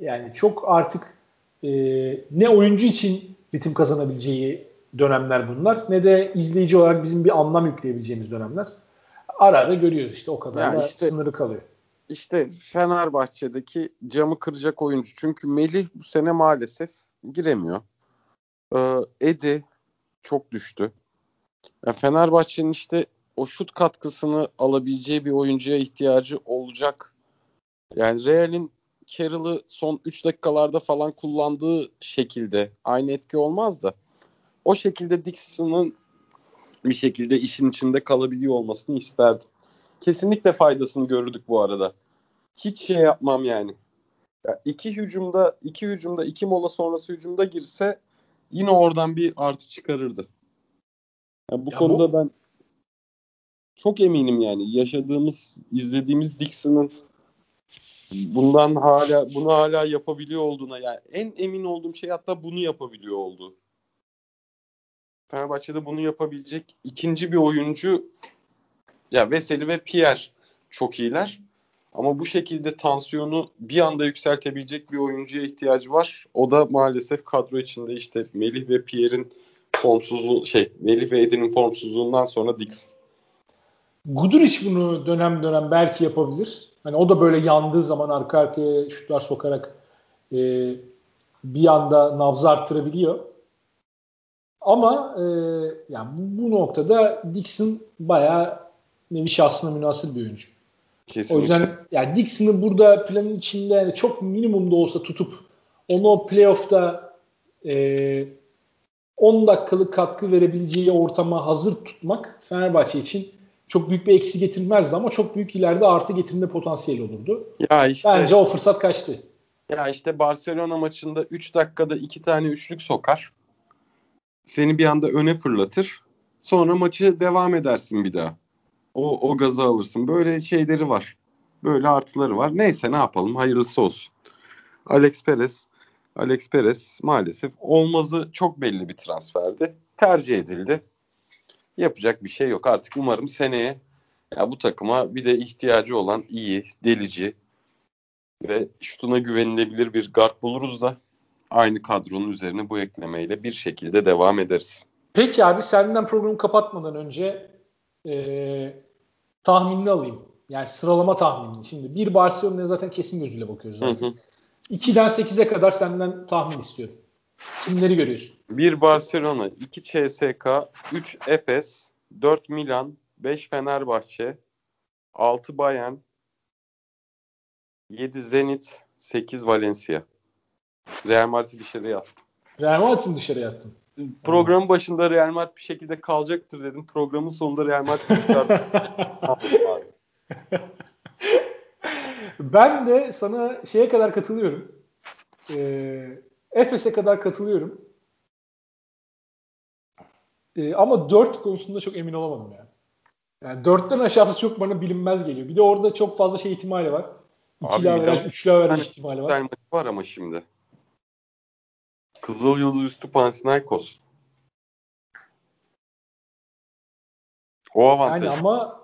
Speaker 1: yani çok artık e, ne oyuncu için ritim kazanabileceği dönemler bunlar ne de izleyici olarak bizim bir anlam yükleyebileceğimiz dönemler. Ara ara görüyoruz işte o kadar yani da işte, sınırı kalıyor.
Speaker 2: İşte Fenerbahçe'deki camı kıracak oyuncu. Çünkü Melih bu sene maalesef giremiyor. Ee, Edi çok düştü. Fenerbahçe'nin işte o şut katkısını alabileceği bir oyuncuya ihtiyacı olacak. Yani Real'in Carroll'ı son 3 dakikalarda falan kullandığı şekilde aynı etki olmaz da o şekilde Dixon'ın bir şekilde işin içinde kalabiliyor olmasını isterdim. Kesinlikle faydasını görürdük bu arada. Hiç şey yapmam yani. Ya iki hücumda iki hücumda iki mola sonrası hücumda girse yine oradan bir artı çıkarırdı. Yani bu ya konuda bu... ben çok eminim yani yaşadığımız, izlediğimiz Dixon'ın bundan hala bunu hala yapabiliyor olduğuna yani en emin olduğum şey hatta bunu yapabiliyor oldu. Fenerbahçe'de bunu yapabilecek ikinci bir oyuncu ya Veseli ve Pierre çok iyiler. Ama bu şekilde tansiyonu bir anda yükseltebilecek bir oyuncuya ihtiyacı var. O da maalesef kadro içinde işte Melih ve Pierre'in formsuzluğu şey Melih ve Edin'in formsuzluğundan sonra Dixon.
Speaker 1: Guduric bunu dönem dönem belki yapabilir. Hani o da böyle yandığı zaman arka arkaya şutlar sokarak e, bir anda nabzı arttırabiliyor. Ama e, yani bu, bu noktada Dixon bayağı nevi şahsına münasır bir oyuncu. Kesinlikle. O yüzden yani Dixon'ı burada planın içinde yani çok minimumda olsa tutup onu o playoff'ta e, 10 dakikalık katkı verebileceği ortama hazır tutmak Fenerbahçe için çok büyük bir eksi getirmezdi ama çok büyük ileride artı getirme potansiyeli olurdu. Ya işte, Bence o fırsat kaçtı.
Speaker 2: Ya işte Barcelona maçında 3 dakikada 2 tane üçlük sokar. Seni bir anda öne fırlatır. Sonra maçı devam edersin bir daha. O, o gazı alırsın. Böyle şeyleri var. Böyle artıları var. Neyse ne yapalım hayırlısı olsun. Alex Perez Alex Perez maalesef olmazı çok belli bir transferdi. Tercih edildi. Yapacak bir şey yok. Artık umarım seneye ya bu takıma bir de ihtiyacı olan iyi, delici ve şutuna güvenilebilir bir guard buluruz da aynı kadronun üzerine bu eklemeyle bir şekilde devam ederiz.
Speaker 1: Peki abi senden programı kapatmadan önce ee, tahminini alayım. Yani sıralama tahminini. Şimdi bir Barcelona'ya zaten kesin gözüyle bakıyoruz. Zaten. Hı hı. 2'den 8'e kadar senden tahmin istiyorum. Kimleri görüyorsun?
Speaker 2: 1 Barcelona, 2 CSK, 3 Efes, 4 Milan, 5 Fenerbahçe, 6 Bayern, 7 Zenit, 8 Valencia. Real Madrid'i dışarıya attım.
Speaker 1: Real Madrid'i dışarıya attın.
Speaker 2: Programın başında Real Madrid bir şekilde kalacaktır dedim. Programın sonunda Real Madrid çıkardı.
Speaker 1: Ben de sana şeye kadar katılıyorum. Ee, Efes'e kadar katılıyorum. Ee, ama 4 konusunda çok emin olamadım yani. Yani 4'ten aşağısı çok bana bilinmez geliyor. Bir de orada çok fazla şey ihtimali var. 2'li averaj, 3'lü averaj ihtimali var.
Speaker 2: var ama şimdi. Kızıl Yıldız üstü Panathinaikos. O avantaj.
Speaker 1: Yani ama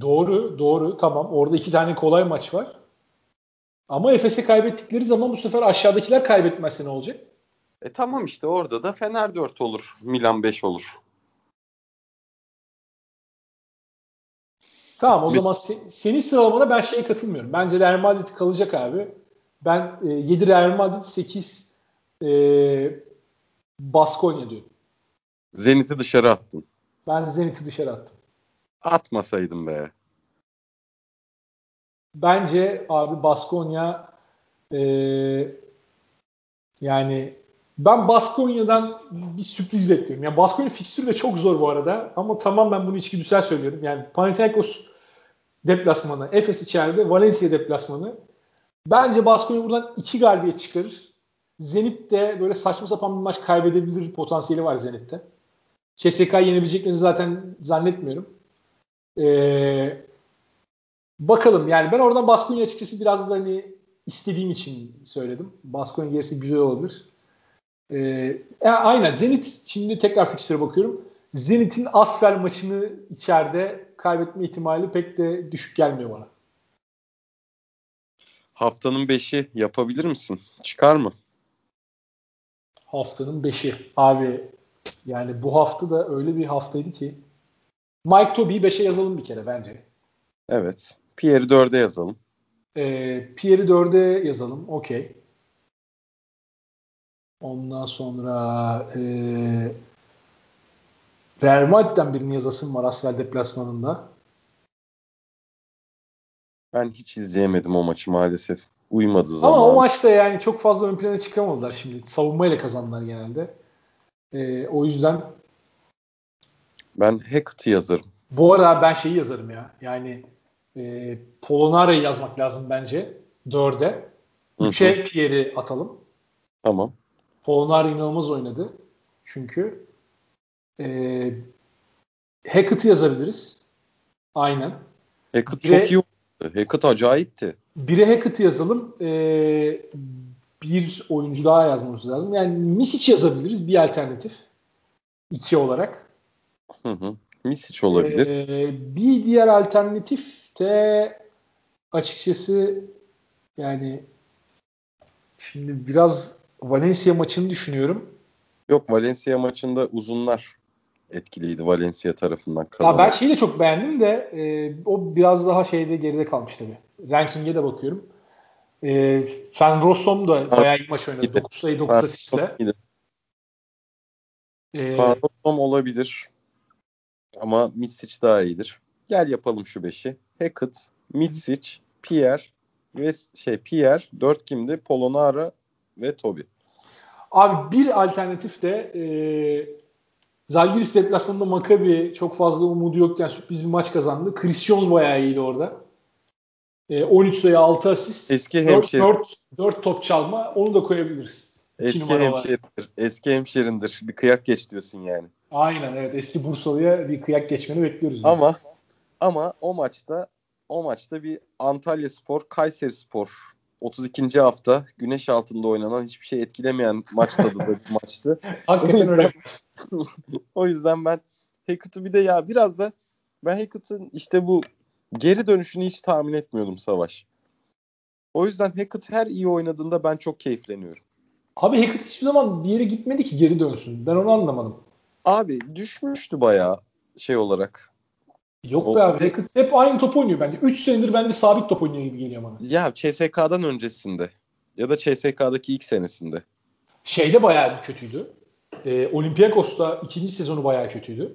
Speaker 1: Doğru, doğru. Tamam. Orada iki tane kolay maç var. Ama Efes'e kaybettikleri zaman bu sefer aşağıdakiler kaybetmezse ne olacak?
Speaker 2: E tamam işte orada da Fener 4 olur. Milan 5 olur.
Speaker 1: Tamam o Bir... zaman se- senin sıralamana ben şeye katılmıyorum. Bence Real Madrid kalacak abi. Ben e, 7 Real Madrid 8 e, Baskonya diyorum.
Speaker 2: Zenit'i dışarı attın.
Speaker 1: Ben Zenit'i dışarı attım.
Speaker 2: Atmasaydım be.
Speaker 1: Bence abi Baskonya e, yani ben Baskonya'dan bir sürpriz bekliyorum. Yani Baskonya fikstürü de çok zor bu arada. Ama tamam ben bunu içgüdüsel söylüyorum. Yani Panathinaikos deplasmanı, Efes içeride, Valencia deplasmanı. Bence Baskonya buradan iki galibiyet çıkarır. Zenit de böyle saçma sapan bir maç kaybedebilir potansiyeli var Zenit'te. CSK yenebileceklerini zaten zannetmiyorum. Ee, bakalım yani ben oradan Baskonya açıkçası biraz da hani istediğim için söyledim. Baskonya gerisi güzel olabilir. Ee, aynen Zenit şimdi tekrar fikstüre bakıyorum. Zenit'in Asfer maçını içeride kaybetme ihtimali pek de düşük gelmiyor bana.
Speaker 2: Haftanın 5'i yapabilir misin? Çıkar mı?
Speaker 1: Haftanın 5'i. Abi yani bu hafta da öyle bir haftaydı ki Mike Toby'yi 5'e yazalım bir kere bence.
Speaker 2: Evet. Pierre'i 4'e yazalım.
Speaker 1: Ee, Pierre'i 4'e yazalım. Okey. Ondan sonra e, Real Madrid'den birini yazasım var Asfel deplasmanında.
Speaker 2: Ben hiç izleyemedim o maçı maalesef. Uymadı zaman.
Speaker 1: Ama o maçta yani çok fazla ön plana çıkamadılar şimdi. Savunmayla kazandılar genelde. Ee, o yüzden
Speaker 2: ben Hackett'ı yazarım.
Speaker 1: Bu arada ben şeyi yazarım ya. Yani e, Polonara'yı yazmak lazım bence. Dörde. Üçe Pierre'i atalım.
Speaker 2: Tamam.
Speaker 1: Polonara inanılmaz oynadı. Çünkü e, Hackett'ı yazabiliriz. Aynen.
Speaker 2: Hackett Bire, çok iyi oynadı. Hackett acayipti.
Speaker 1: Bire Hackett'ı yazalım. E, bir oyuncu daha yazmamız lazım. Yani Misic yazabiliriz bir alternatif. İki olarak.
Speaker 2: Hı hı. Misic olabilir.
Speaker 1: Ee, bir diğer alternatif de açıkçası yani şimdi biraz Valencia maçını düşünüyorum.
Speaker 2: Yok Valencia maçında uzunlar etkiliydi Valencia tarafından.
Speaker 1: Ya ben şeyi de çok beğendim de e, o biraz daha şeyde geride kalmış tabii. Ranking'e de bakıyorum. E, Fan Rossum da bayağı iyi maç oynadı. 9 sayı 9 asistle.
Speaker 2: E, Fan Rossum olabilir. Ama Mitsic daha iyidir. Gel yapalım şu beşi. Hackett, Mitsic, Pierre ve şey Pierre, dört kimdi? Polonara ve Toby.
Speaker 1: Abi bir alternatif de e, Zalgiris deplasmanında Maccabi çok fazla umudu yokken sürpriz bir maç kazandı. Chris Jones bayağı iyiydi orada. E, 13 sayı 6 asist.
Speaker 2: Eski 4, hemşerim.
Speaker 1: 4, 4 top çalma. Onu da koyabiliriz.
Speaker 2: Eski hemşerindir. Eski hemşerindir. Bir kıyak geç diyorsun yani.
Speaker 1: Aynen evet. Eski Bursalı'ya bir kıyak geçmeni bekliyoruz.
Speaker 2: Ama yani. ama o maçta o maçta bir Antalya Spor, Kayseri Spor 32. hafta güneş altında oynanan hiçbir şey etkilemeyen maç tadı da bir maçtı.
Speaker 1: Hakikaten o yüzden, öyle.
Speaker 2: o yüzden ben Hackett'ı bir de ya biraz da ben Hackett'ın işte bu geri dönüşünü hiç tahmin etmiyordum Savaş. O yüzden Hackett her iyi oynadığında ben çok keyifleniyorum.
Speaker 1: Abi Hackett hiçbir zaman bir yere gitmedi ki geri dönsün. Ben onu anlamadım.
Speaker 2: Abi düşmüştü bayağı şey olarak.
Speaker 1: Yok be abi. Hackett hep aynı top oynuyor bence. 3 senedir bence sabit top oynuyor gibi geliyor bana.
Speaker 2: Ya CSK'dan öncesinde. Ya da CSK'daki ilk senesinde.
Speaker 1: Şeyde bayağı kötüydü. Ee, Olympiakos'ta ikinci sezonu bayağı kötüydü.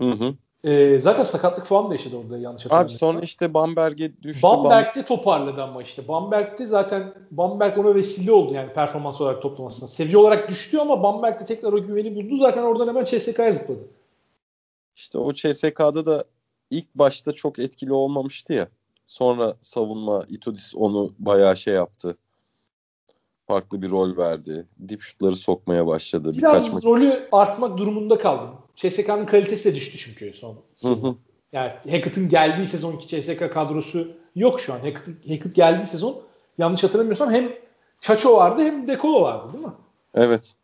Speaker 2: Hı hı.
Speaker 1: Ee, zaten sakatlık falan da yaşadı orada yanlış hatırlamıyorsam.
Speaker 2: Abi sonra işte Bamberg'e düştü.
Speaker 1: Bamberg'de Bam... toparladı ama işte. Bamberg'de zaten Bamberg ona vesile oldu yani performans olarak toplamasına. Seviye olarak düştü ama Bamberg'de tekrar o güveni buldu. Zaten oradan hemen CSK'ya zıpladı.
Speaker 2: İşte o CSK'da da ilk başta çok etkili olmamıştı ya. Sonra savunma Itudis onu bayağı şey yaptı. Farklı bir rol verdi. Dip şutları sokmaya başladı.
Speaker 1: Biraz Birkaç rolü artmak durumunda kaldım. CSK'nın kalitesi de düştü çünkü son. son. Yani Hackett'ın geldiği sezonki CSK kadrosu yok şu an. Hackett, Hackett geldiği sezon yanlış hatırlamıyorsam hem Çaço vardı hem Dekolo vardı değil mi?
Speaker 2: Evet.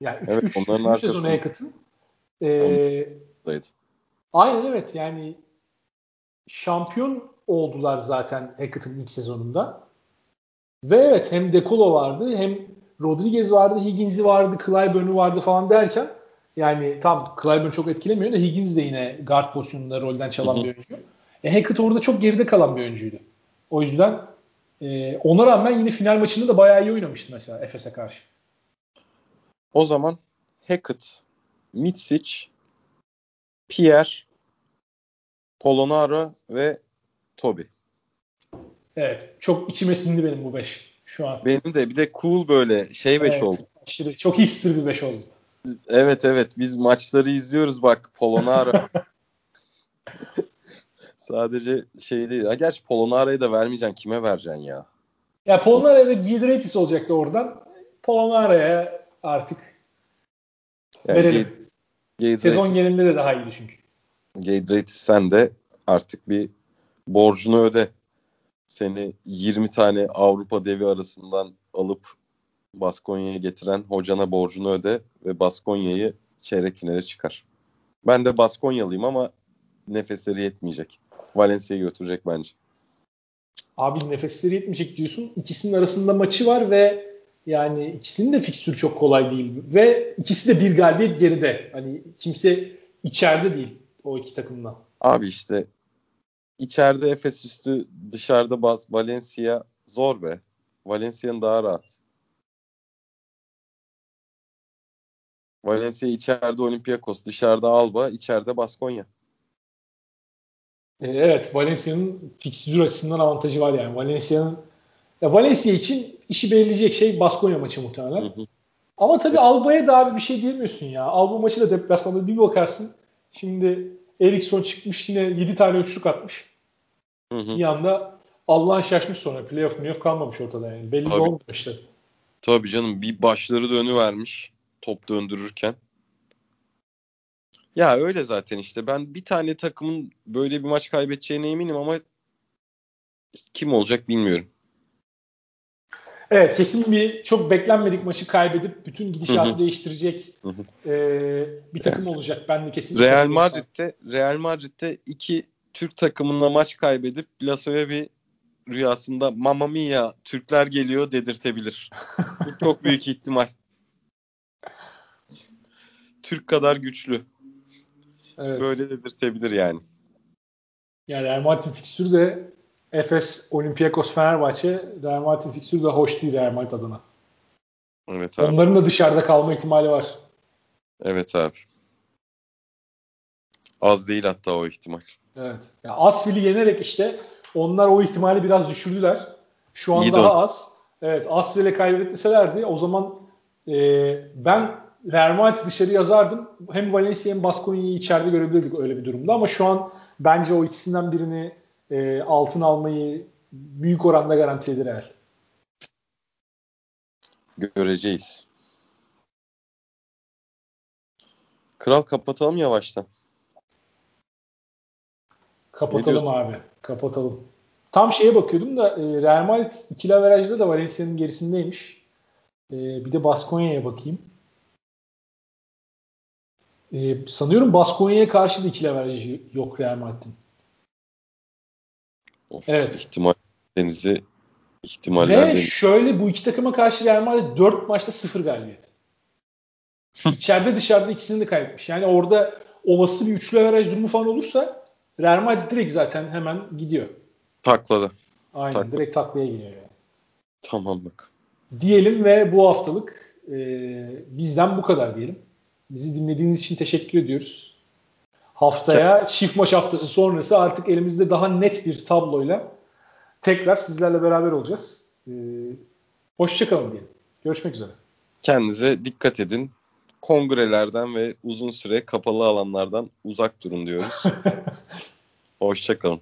Speaker 1: Yani 3 evet, üç, üç, sezonu Hackett'ın. Ee, aynen evet yani şampiyon oldular zaten Hackett'ın ilk sezonunda. Ve evet hem Dekolo vardı hem Rodriguez vardı, Higgins'i vardı, Clyburn'u vardı falan derken yani tam Clyburn çok etkilemiyor da Higgins de yine guard pozisyonunda rolden çalan bir oyuncu. E, Hackett orada çok geride kalan bir oyuncuydu. O yüzden E, ona rağmen yine final maçında da bayağı iyi oynamıştı mesela Efes'e karşı.
Speaker 2: O zaman Hackett, Mitsic, Pierre, Polonara ve Toby.
Speaker 1: Evet. Çok içime sindi benim bu 5 şu an.
Speaker 2: Benim de bir de cool böyle şey 5
Speaker 1: evet,
Speaker 2: oldu.
Speaker 1: Aşırı, çok hipster bir 5 oldu.
Speaker 2: Evet evet biz maçları izliyoruz bak Polonara. Sadece şey değil. Ha, gerçi Polonara'yı da vermeyeceksin. Kime vereceksin ya?
Speaker 1: Ya Polonara'ya da Giedraitis olacaktı oradan. Polonara'ya artık yani verelim. G- Sezon genelinde de daha iyiydi çünkü.
Speaker 2: Giedraitis sen de artık bir borcunu öde. Seni 20 tane Avrupa devi arasından alıp Baskonya'ya getiren hocana borcunu öde ve Baskonya'yı çeyrek finale çıkar. Ben de Baskonyalıyım ama nefesleri yetmeyecek. Valencia'yı götürecek bence.
Speaker 1: Abi nefesleri yetmeyecek diyorsun. İkisinin arasında maçı var ve yani ikisinin de fikstürü çok kolay değil. Ve ikisi de bir galibiyet geride. Hani kimse içeride değil o iki takımdan.
Speaker 2: Abi işte içeride Efes üstü dışarıda Bas Valencia zor be. Valencia'nın daha rahat. Valencia içeride Olympiakos, dışarıda Alba, içeride Baskonya.
Speaker 1: E, evet Valencia'nın fikstür açısından avantajı var yani. Valencia'nın ya Valencia için işi belirleyecek şey Baskonya maçı muhtemelen. Hı hı. Ama tabii Alba'ya da abi bir şey diyemiyorsun ya. Alba maçı da deplasmanda bir bakarsın. Şimdi Eriksson çıkmış yine 7 tane üçlük atmış. Hı hı. Bir anda Allah'ın şaşmış sonra. Playoff playoff kalmamış ortada yani. Belli olmuyor işte.
Speaker 2: Tabii canım bir başları dönü vermiş top döndürürken. Ya öyle zaten işte. Ben bir tane takımın böyle bir maç kaybedeceğine eminim ama kim olacak bilmiyorum.
Speaker 1: Evet kesin bir çok beklenmedik maçı kaybedip bütün gidişatı değiştirecek e, bir takım olacak. Ben de kesin.
Speaker 2: Real Madrid'de Real Madrid'de iki Türk takımınla maç kaybedip Lasso'ya bir rüyasında Mamma Mia Türkler geliyor dedirtebilir. Bu çok büyük ihtimal. Türk kadar güçlü. Evet. Böyle dedirtebilir yani.
Speaker 1: Yani Real Madrid fikstürü de Efes, Olympiakos, Fenerbahçe, Real Madrid fikstürü de hoş değil Real Madrid adına.
Speaker 2: Evet abi.
Speaker 1: Onların da dışarıda kalma ihtimali var.
Speaker 2: Evet abi. Az değil hatta o ihtimal.
Speaker 1: Evet. Ya Asfil'i yenerek işte onlar o ihtimali biraz düşürdüler. Şu an İyi daha az. Evet Asfil'e kaybetmeselerdi o zaman e, ben Madrid dışarı yazardım. Hem Valencia hem Baskonya'yı içeride görebilirdik öyle bir durumda ama şu an bence o ikisinden birini e, altın almayı büyük oranda garantiledi Real.
Speaker 2: Göreceğiz. Kral kapatalım yavaştan.
Speaker 1: Kapatalım abi. Kapatalım. Tam şeye bakıyordum da e, Real Madrid ikili averajda da Valencia'nın gerisindeymiş. E, bir de Baskonya'ya bakayım. E, sanıyorum Baskonya'ya karşı da ikili averajı yok Real Madrid'in.
Speaker 2: Evet. İhtimal denizi ihtimaller
Speaker 1: Ve şöyle bu iki takıma karşı Real Madrid 4 maçta 0 galibiyet. İçeride dışarıda ikisini de kaybetmiş. Yani orada olası bir üçlü averaj durumu falan olursa Real Madrid direkt zaten hemen gidiyor.
Speaker 2: Takladı.
Speaker 1: Aynen Takladı. direkt taklaya giriyor yani.
Speaker 2: Tamam bak.
Speaker 1: Diyelim ve bu haftalık e, bizden bu kadar diyelim. Bizi dinlediğiniz için teşekkür ediyoruz. Haftaya çift maç haftası sonrası artık elimizde daha net bir tabloyla tekrar sizlerle beraber olacağız. Ee, hoşçakalın diyelim. Görüşmek üzere.
Speaker 2: Kendinize dikkat edin. Kongrelerden ve uzun süre kapalı alanlardan uzak durun diyoruz. Hoşçakalın.